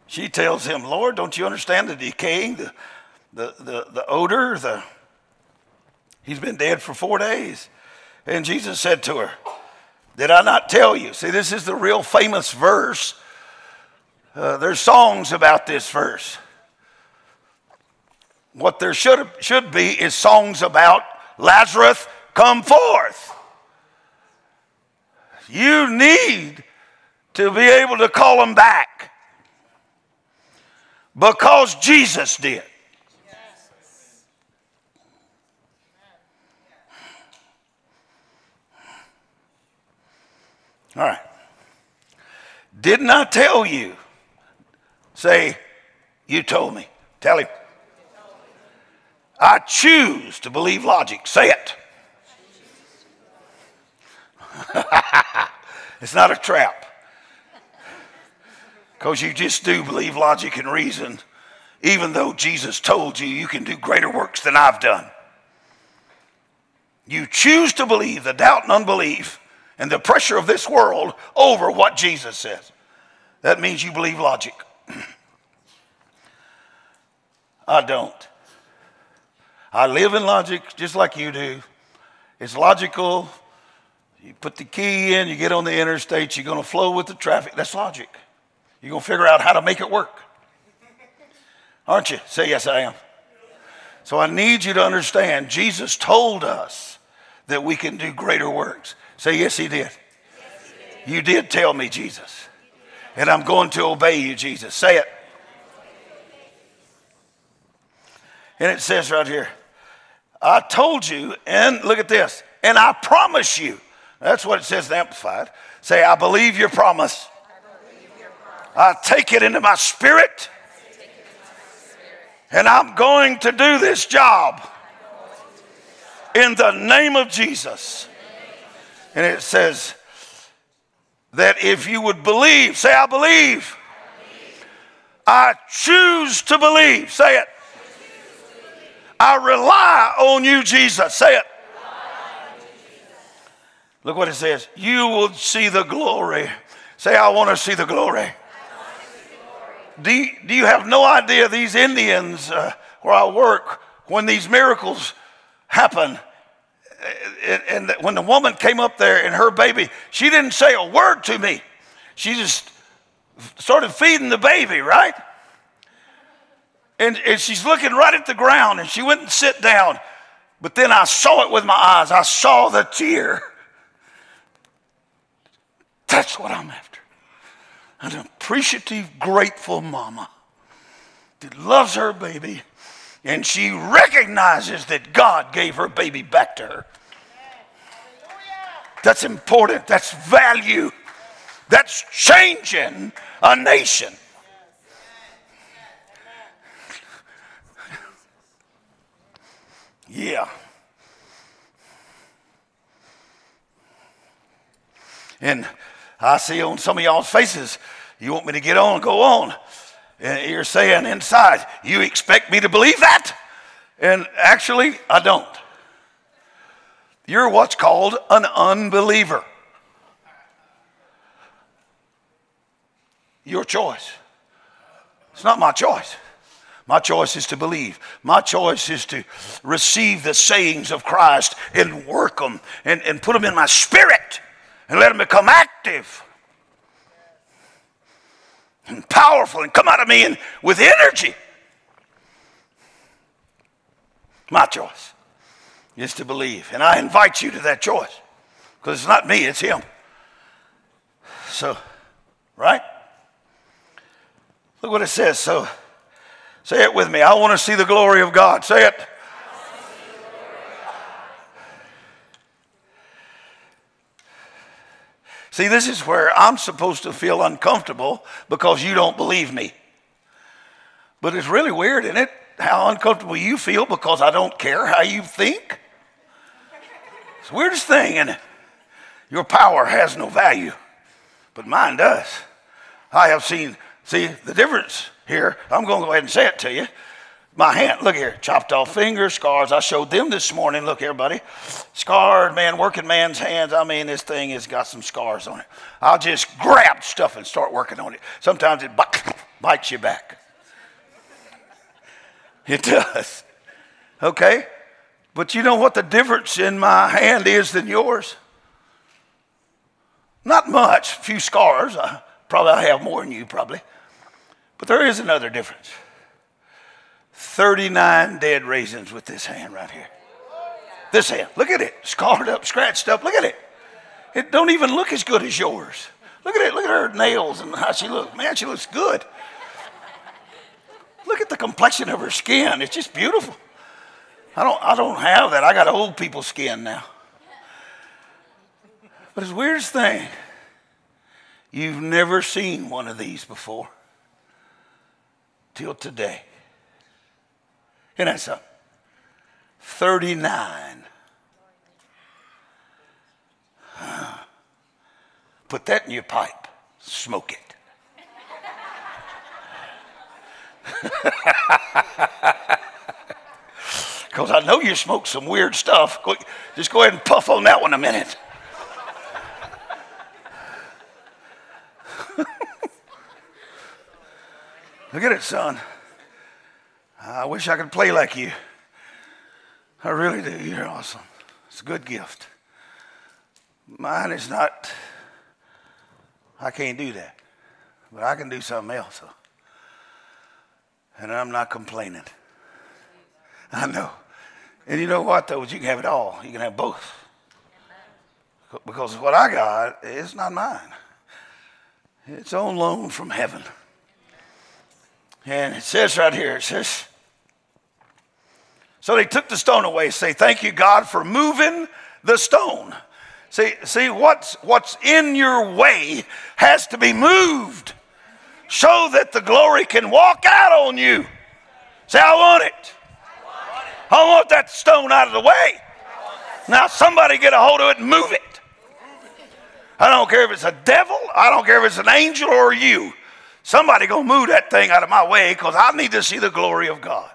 She tells him, Lord, don't you understand the decaying, the, the, the, the odor, the he's been dead for four days. And Jesus said to her, Did I not tell you? See, this is the real famous verse. Uh, there's songs about this verse. What there should, should be is songs about Lazarus, come forth. You need to be able to call them back because Jesus did. All right. Didn't I tell you? Say, you told me. Tell him. I choose to believe logic. Say it. it's not a trap. Because you just do believe logic and reason, even though Jesus told you you can do greater works than I've done. You choose to believe the doubt and unbelief and the pressure of this world over what Jesus says. That means you believe logic. I don't. I live in logic just like you do. It's logical. You put the key in, you get on the interstate, you're going to flow with the traffic. That's logic. You're going to figure out how to make it work. Aren't you? Say, yes, I am. So I need you to understand Jesus told us that we can do greater works. Say, yes, he did. You did tell me, Jesus. And I'm going to obey you, Jesus. Say it. And it says right here, I told you, and look at this, and I promise you. That's what it says in Amplified. Say, I believe your promise. I, believe your promise. I take it into my spirit. And I'm going to do this job in the name of Jesus. And it says that if you would believe, say, I believe. I choose to believe. Say it. I rely on you, Jesus. Say it. Look what it says. You will see the glory. Say, I want to see the glory. Do you, do you have no idea these Indians uh, where I work, when these miracles happen, and, and when the woman came up there and her baby, she didn't say a word to me. She just started feeding the baby, right? And, and she's looking right at the ground, and she wouldn't sit down. But then I saw it with my eyes. I saw the tear. That's what I'm after. An appreciative, grateful mama that loves her baby and she recognizes that God gave her baby back to her. That's important. That's value. That's changing a nation. Yeah. And I see on some of y'all's faces, you want me to get on, go on. And you're saying inside, you expect me to believe that? And actually, I don't. You're what's called an unbeliever. Your choice. It's not my choice. My choice is to believe. My choice is to receive the sayings of Christ and work them and, and put them in my spirit and let them become active and powerful and come out of me and with energy. My choice is to believe. And I invite you to that choice because it's not me, it's Him. So, right? Look what it says. So, Say it with me. I want to see the glory of God. Say it. See, this is where I'm supposed to feel uncomfortable because you don't believe me. But it's really weird, isn't it? How uncomfortable you feel because I don't care how you think. It's the weirdest thing, isn't? Your power has no value, but mine does. I have seen, see, the difference here. I'm going to go ahead and say it to you. My hand, look here, chopped off fingers, scars. I showed them this morning. Look here, buddy. Scarred, man, working man's hands. I mean, this thing has got some scars on it. I'll just grab stuff and start working on it. Sometimes it bites you back. It does. Okay? But you know what the difference in my hand is than yours? Not much, a few scars. I, probably I have more than you, probably. But there is another difference 39 dead raisins with this hand right here. This hand, look at it, scarred up, scratched up. Look at it. It don't even look as good as yours. Look at it. Look at her nails and how she looks. Man, she looks good. Look at the complexion of her skin. It's just beautiful. I don't, I don't have that. I got old people's skin now. But it's the weirdest thing. You've never seen one of these before till today. Isn't that something? 39. Put that in your pipe, smoke it. Because I know you smoke some weird stuff. Just go ahead and puff on that one a minute. Look at it, son. I wish I could play like you. I really do. You're awesome. It's a good gift. Mine is not, I can't do that. But I can do something else. And I'm not complaining. I know. And you know what, though? You can have it all. You can have both. Because what I got is not mine. It's on loan from heaven. And it says right here, it says, so they took the stone away. Say, thank you, God, for moving the stone. See, see what's, what's in your way has to be moved so that the glory can walk out on you. Say, I want it. I want that stone out of the way. Now, somebody get a hold of it and move it. I don't care if it's a devil, I don't care if it's an angel or you. Somebody gonna move that thing out of my way because I need to see the glory of God.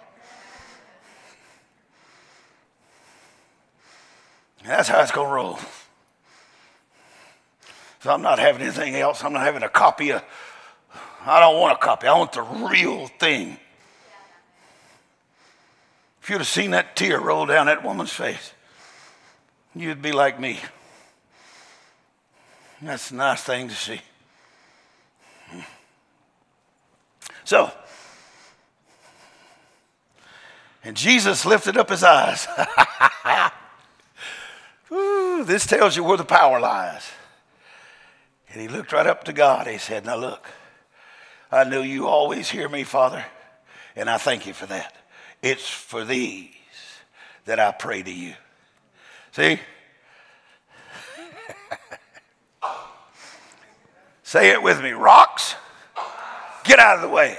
That's how it's gonna roll. So I'm not having anything else. I'm not having a copy of. I don't want a copy. I want the real thing. If you'd have seen that tear roll down that woman's face, you'd be like me. That's a nice thing to see. So, and Jesus lifted up his eyes. Ooh, this tells you where the power lies. And he looked right up to God. He said, Now look, I know you always hear me, Father, and I thank you for that. It's for these that I pray to you. See? Say it with me. Rocks, get out of the way.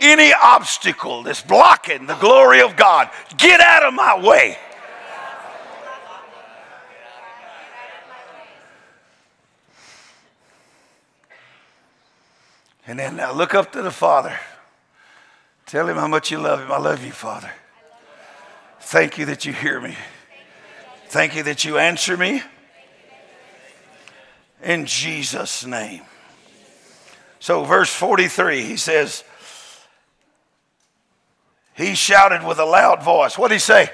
Any obstacle that's blocking the glory of God, get out of my way. And then now look up to the Father. Tell him how much you love him. I love you, Father. Thank you that you hear me. Thank you that you answer me in Jesus' name. So, verse 43, he says, He shouted with a loud voice. What did he say?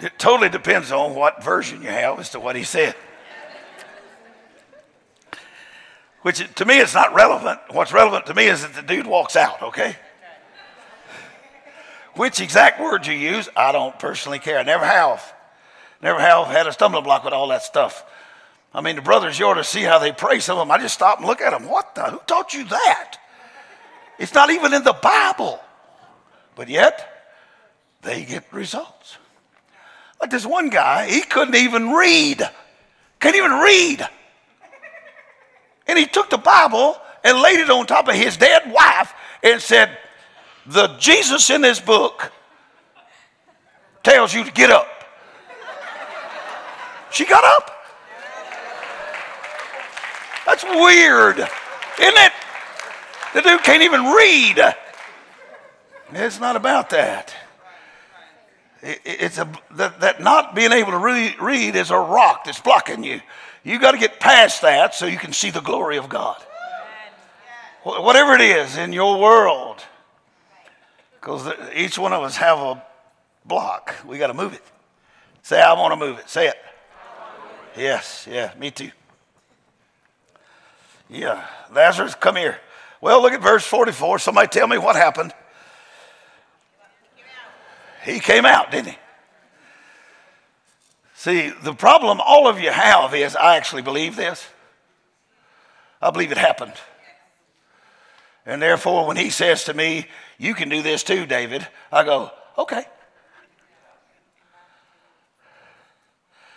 It totally depends on what version you have as to what he said. Which to me is not relevant. What's relevant to me is that the dude walks out, okay? Which exact words you use, I don't personally care. I never have. Never have had a stumbling block with all that stuff. I mean, the brothers, you ought to see how they pray. Some of them, I just stop and look at them. What the? Who taught you that? It's not even in the Bible. But yet, they get results. Like this one guy, he couldn't even read. Can't even read. And he took the Bible and laid it on top of his dead wife and said, The Jesus in this book tells you to get up. She got up. That's weird, isn't it? The dude can't even read. It's not about that. It's a, that, that not being able to read, read is a rock that's blocking you. You got to get past that so you can see the glory of God. Whatever it is in your world, because each one of us have a block. We got to move it. Say, I want to move it. Say it. Yes, yeah, me too. Yeah, Lazarus, come here. Well, look at verse 44. Somebody tell me what happened. He came out, didn't he? See, the problem all of you have is I actually believe this. I believe it happened. And therefore, when he says to me, You can do this too, David, I go, Okay.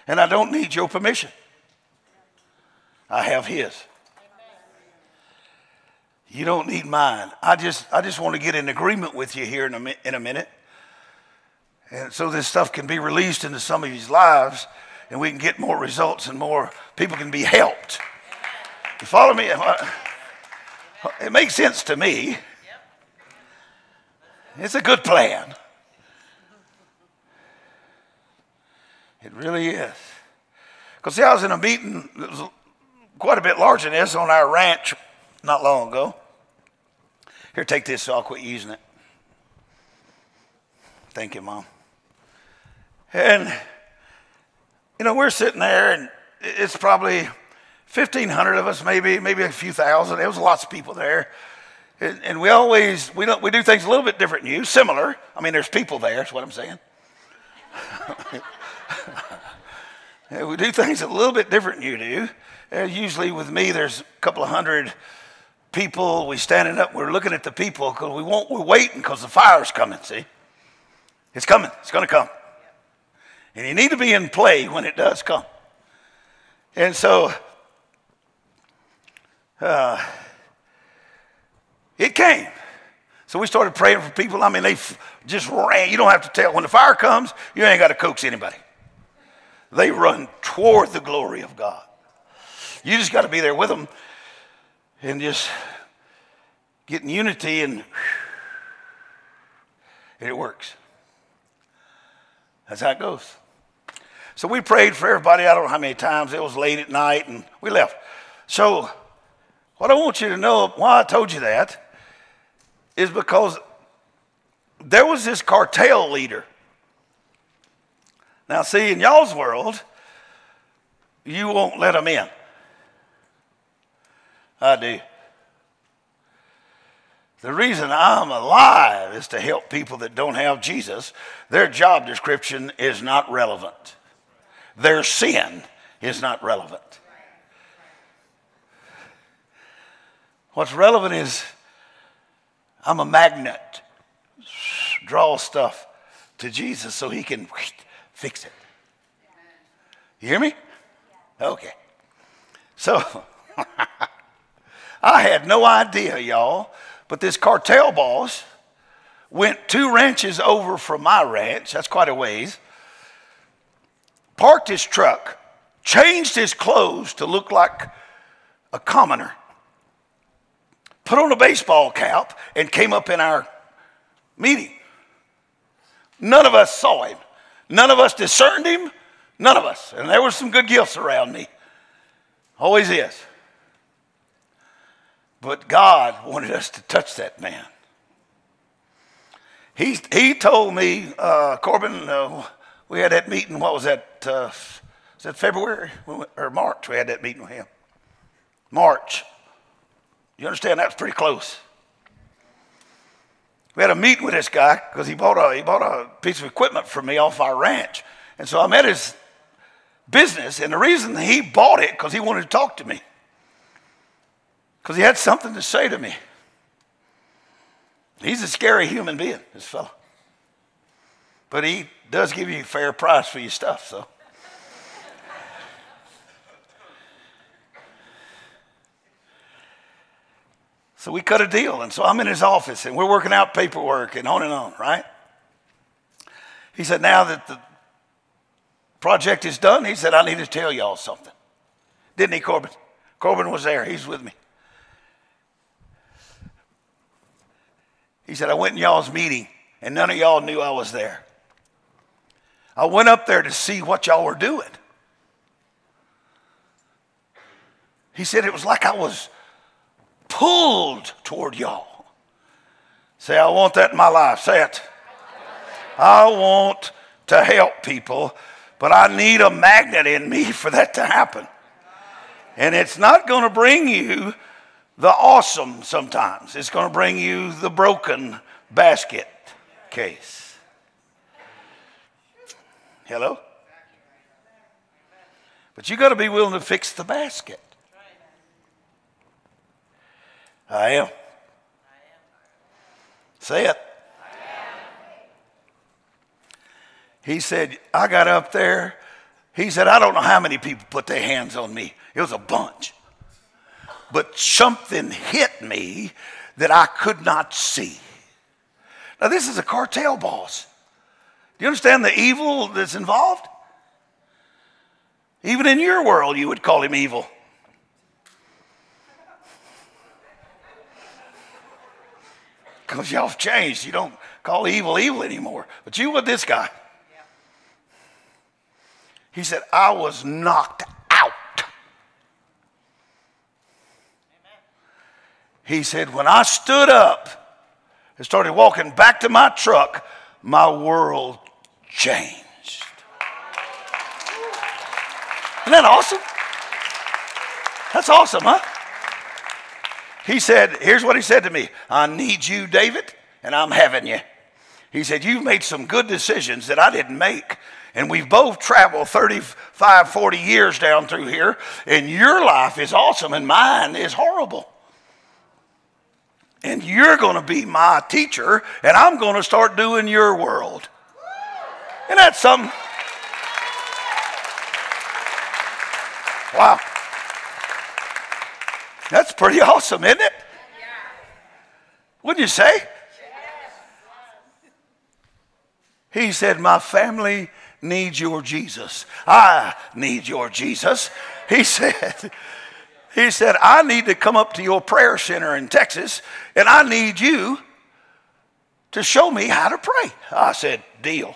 And I don't need your permission, I have his. You don't need mine. I just, I just want to get in agreement with you here in a, in a minute. And so this stuff can be released into some of his lives and we can get more results and more people can be helped. You follow me? It makes sense to me. It's a good plan. It really is. Because, see, I was in a meeting that was quite a bit larger than this on our ranch not long ago. Here, take this so I'll quit using it. Thank you, Mom. And, you know, we're sitting there, and it's probably 1,500 of us, maybe, maybe a few thousand. There was lots of people there. And, and we always, we, don't, we do things a little bit different than you, similar. I mean, there's people there, that's what I'm saying. We do things a little bit different than you do. Uh, usually with me, there's a couple of hundred people. We standing up, we're looking at the people because we won't, we're waiting because the fire's coming, see? It's coming, it's going to come. And you need to be in play when it does come. And so, uh, it came. So we started praying for people. I mean, they f- just ran. You don't have to tell. When the fire comes, you ain't got to coax anybody. They run toward the glory of God. You just got to be there with them and just getting unity, and, and it works. That's how it goes. So we prayed for everybody. I don't know how many times. It was late at night, and we left. So, what I want you to know, why I told you that, is because there was this cartel leader. Now, see, in y'all's world, you won't let them in. I do. The reason I'm alive is to help people that don't have Jesus. Their job description is not relevant, their sin is not relevant. What's relevant is I'm a magnet, draw stuff to Jesus so he can fix it. You hear me? Okay. So, I had no idea, y'all, but this cartel boss went two ranches over from my ranch, that's quite a ways, parked his truck, changed his clothes to look like a commoner, put on a baseball cap, and came up in our meeting. None of us saw him. None of us discerned him. None of us. And there were some good gifts around me. Always is. But God wanted us to touch that man. He, he told me, uh, Corban, uh, we had that meeting, what was that? Uh, was that February or March? We had that meeting with him. March. You understand? That's pretty close. We had a meeting with this guy because he bought a he bought a piece of equipment for me off our ranch, and so I'm at his business, and the reason he bought it because he wanted to talk to me because he had something to say to me. He's a scary human being, this fellow, but he does give you a fair price for your stuff, so. So we cut a deal. And so I'm in his office and we're working out paperwork and on and on, right? He said, Now that the project is done, he said, I need to tell y'all something. Didn't he, Corban? Corban was there. He's with me. He said, I went in y'all's meeting and none of y'all knew I was there. I went up there to see what y'all were doing. He said, It was like I was pulled toward y'all. Say, I want that in my life. Say it. I want to help people, but I need a magnet in me for that to happen. And it's not going to bring you the awesome sometimes, it's going to bring you the broken basket case. Hello? But you got to be willing to fix the basket. I am. Say it. He said, I got up there. He said, I don't know how many people put their hands on me. It was a bunch. But something hit me that I could not see. Now, this is a cartel boss. Do you understand the evil that's involved? Even in your world, you would call him evil. Because y'all have changed. You don't call evil evil anymore. But you with this guy. He said, I was knocked out. He said, when I stood up and started walking back to my truck, my world changed. Isn't that awesome? That's awesome, huh? He said, Here's what he said to me I need you, David, and I'm having you. He said, You've made some good decisions that I didn't make. And we've both traveled 35, 40 years down through here, and your life is awesome and mine is horrible. And you're going to be my teacher, and I'm going to start doing your world. And that's something. Wow. That's pretty awesome, isn't it? Wouldn't you say? He said, My family needs your Jesus. I need your Jesus. He said, he said, I need to come up to your prayer center in Texas and I need you to show me how to pray. I said, Deal.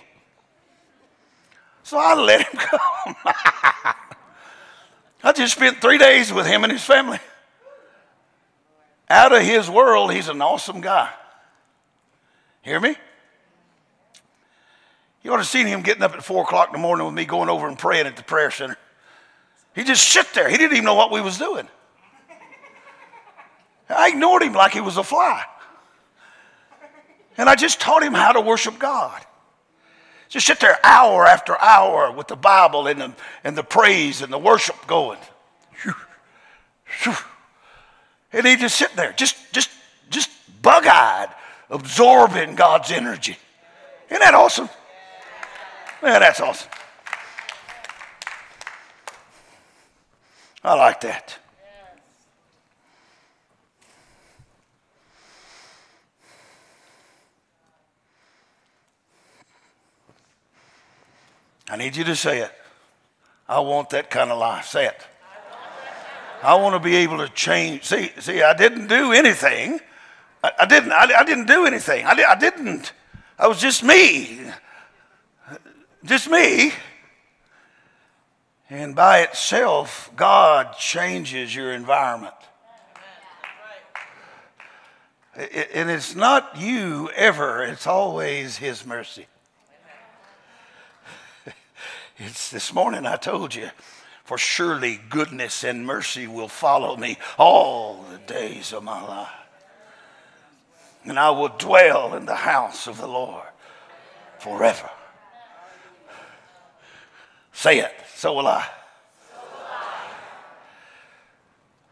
So I let him come. I just spent three days with him and his family. Out of his world, he's an awesome guy. Hear me? You ought to have seen him getting up at four o'clock in the morning with me going over and praying at the prayer center. He just sit there. He didn't even know what we was doing. I ignored him like he was a fly. And I just taught him how to worship God. Just sit there hour after hour with the Bible and the, and the praise and the worship going. And he just sit there, just, just, just bug-eyed, absorbing God's energy. Isn't that awesome? Man, that's awesome. I like that. I need you to say it. I want that kind of life. Say it. I want to be able to change. See, see, I didn't do anything. I, I didn't. I, I, didn't do anything. I, I didn't. I was just me. Just me. And by itself, God changes your environment. And it's not you ever, it's always His mercy. It's this morning I told you, for surely goodness and mercy will follow me all the days of my life. And I will dwell in the house of the Lord forever. Say it. So will I.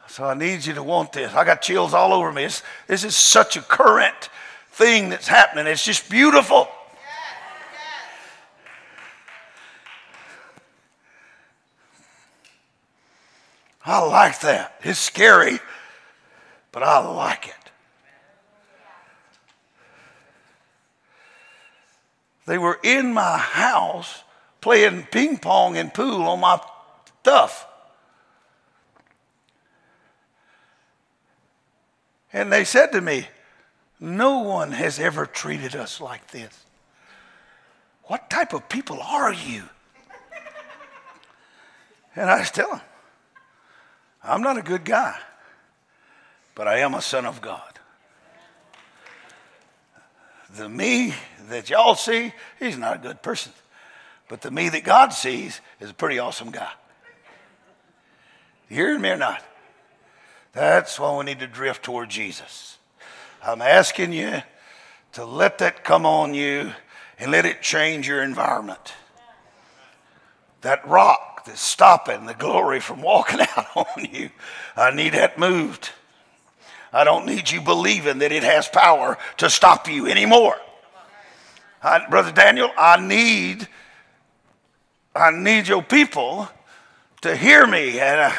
So I need you to want this. I got chills all over me. It's, this is such a current thing that's happening. It's just beautiful. I like that. It's scary, but I like it. They were in my house playing ping pong and pool on my stuff. And they said to me, No one has ever treated us like this. What type of people are you? And I was telling them, I'm not a good guy, but I am a son of God. The me that y'all see, he's not a good person. But the me that God sees is a pretty awesome guy. You hearing me or not? That's why we need to drift toward Jesus. I'm asking you to let that come on you and let it change your environment. That rock that's stopping the glory from walking out on you, I need that moved. I don't need you believing that it has power to stop you anymore. I, Brother Daniel, I need I need your people to hear me. And, uh,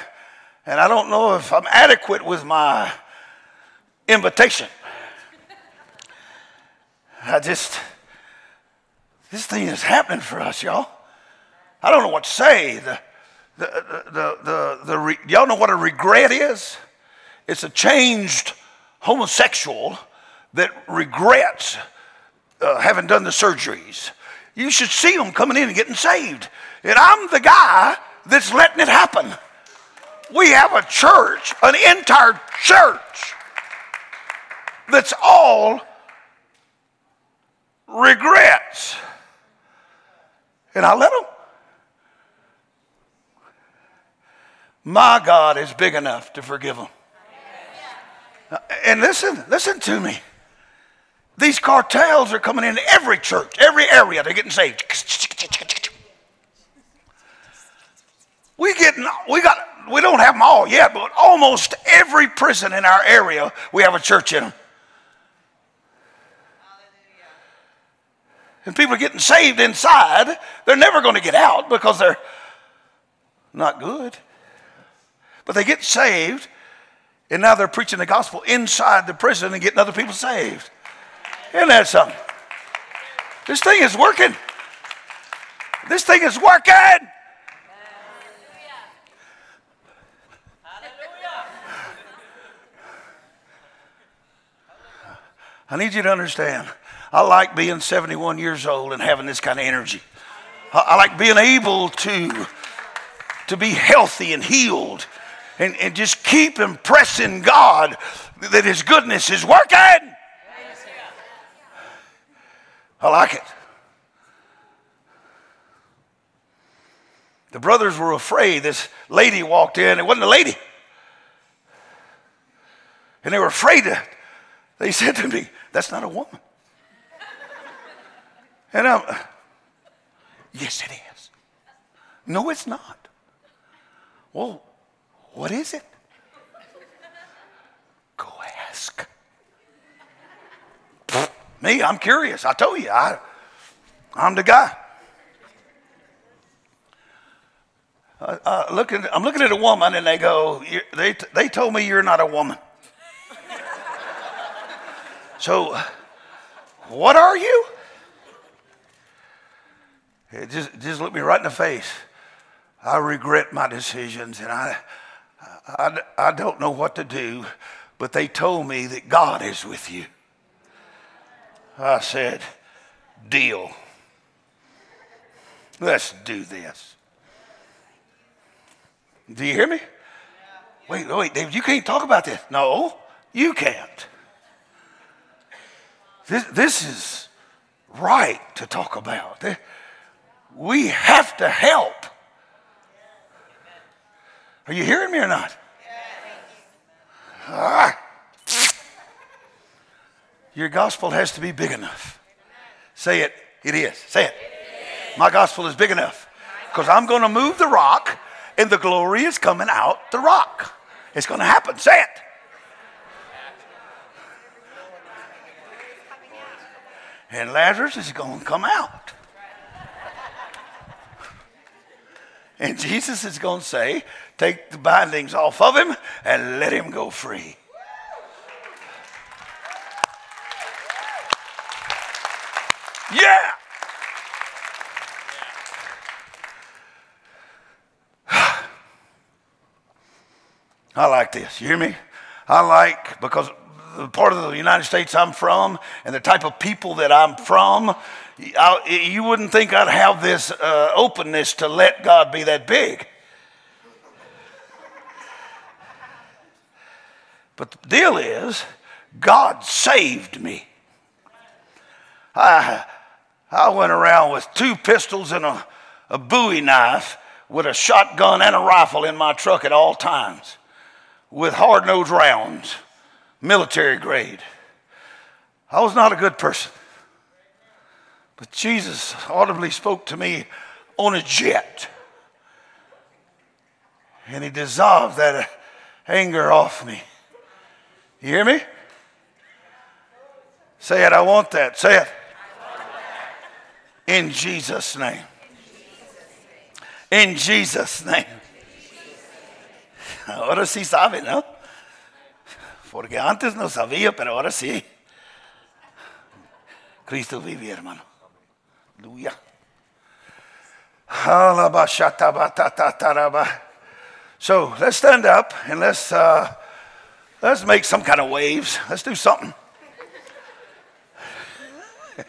and I don't know if I'm adequate with my invitation. I just, this thing is happening for us, y'all. I don't know what to say. The, the, the, the, the, y'all know what a regret is? It's a changed homosexual that regrets uh, having done the surgeries. You should see them coming in and getting saved. And I'm the guy that's letting it happen. We have a church, an entire church, that's all regrets. And I let them. My God is big enough to forgive them. And listen, listen to me. These cartels are coming into every church, every area. They're getting saved. We getting we got we don't have them all yet, but almost every prison in our area we have a church in them. And people are getting saved inside. They're never going to get out because they're not good. But they get saved, and now they're preaching the gospel inside the prison and getting other people saved. Isn't that something? This thing is working. This thing is working. I need you to understand. I like being 71 years old and having this kind of energy. I, like being able to, to be healthy and healed and, and just keep impressing God that His goodness is working. I like it. The brothers were afraid. This lady walked in. It wasn't a lady. And they were afraid. Of, they said to me, That's not a woman. And I'm, Yes, it is. No, it's not. Well, what is it? Go ask. Me, I'm curious. I told you, I, I'm the guy. Uh, uh, looking, I'm looking at a woman, and they go, they, they told me you're not a woman. so, what are you? It just, just look me right in the face. I regret my decisions, and I, I, I don't know what to do, but they told me that God is with you. I said, deal. Let's do this. Do you hear me? Wait, wait, David, you can't talk about this. No, you can't. This, this is right to talk about. We have to help. Are you hearing me or not? Ah. Your gospel has to be big enough. Say it. It is. Say it. My gospel is big enough because I'm going to move the rock and the glory is coming out the rock. It's going to happen. Say it. And Lazarus is going to come out. And Jesus is going to say, Take the bindings off of him and let him go free. Yeah. I like this. You hear me? I like because the part of the United States I'm from and the type of people that I'm from, I, you wouldn't think I'd have this uh, openness to let God be that big. But the deal is, God saved me. I, I went around with two pistols and a, a bowie knife with a shotgun and a rifle in my truck at all times with hard nosed rounds, military grade. I was not a good person. But Jesus audibly spoke to me on a jet. And he dissolved that anger off me. You hear me? Say it, I want that. Say it. In Jesus' name. In Jesus' name. Ahora sí sabe, ¿no? Porque antes no sabía, pero ahora sí. Cristo vive, hermano. Aleluya. So let's stand up and let's uh, let's make some kind of waves. Let's do something.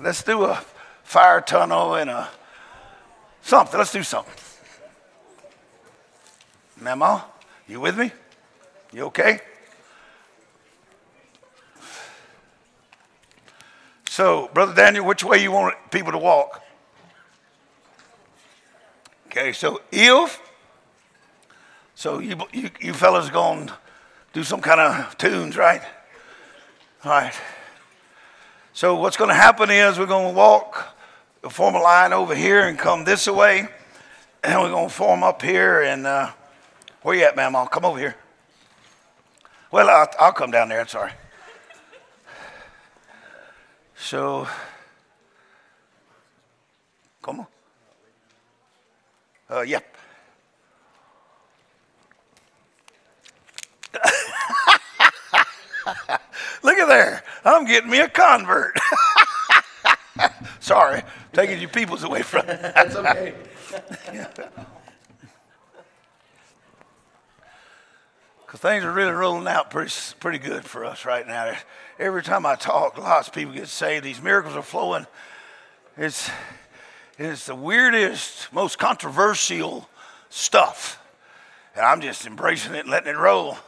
let's do a fire tunnel and a something. Let's do something. Memo, you with me? You okay? So, Brother Daniel, which way you want people to walk? Okay, so if, so you, you, you fellas going to do some kind of tunes, right? All right. So what's going to happen is we're going to walk, form a line over here and come this way and we're going to form up here. And uh, where you at, Mama? Come over here. Well, I'll, I'll come down there. Sorry. So, come on. Uh, yep. Look at there. I'm getting me a convert. Sorry, taking your peoples away from. That's okay. Because things are really rolling out pretty, pretty good for us right now. Every time I talk, lots of people get saved. These miracles are flowing. It's, it's the weirdest, most controversial stuff. And I'm just embracing it and letting it roll.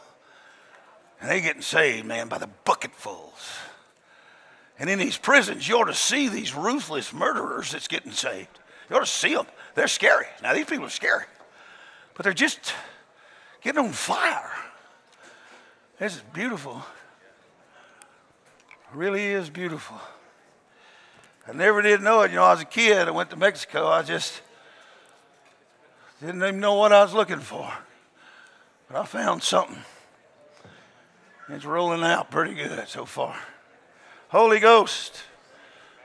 And they're getting saved, man, by the bucketfuls. And in these prisons, you ought to see these ruthless murderers that's getting saved. You ought to see them. They're scary. Now, these people are scary, but they're just getting on fire. This is beautiful. Really is beautiful. I never did know it. You know, I was a kid. I went to Mexico. I just didn't even know what I was looking for. But I found something. It's rolling out pretty good so far. Holy Ghost.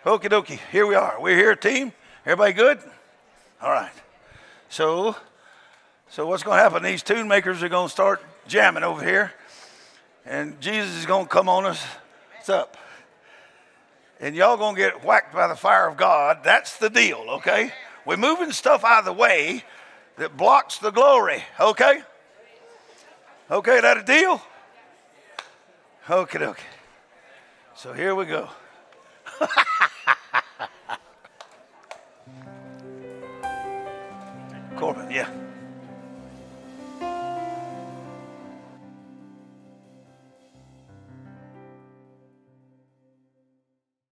Okie dokie. Here we are. We're here, team. Everybody good? All right. So, so what's going to happen? These tune makers are going to start jamming over here, and Jesus is going to come on us. It's up. And y'all going to get whacked by the fire of God. That's the deal, okay? We're moving stuff out of the way that blocks the glory, okay? Okay, that a deal? Okay, okay. So here we go. Corban, yeah.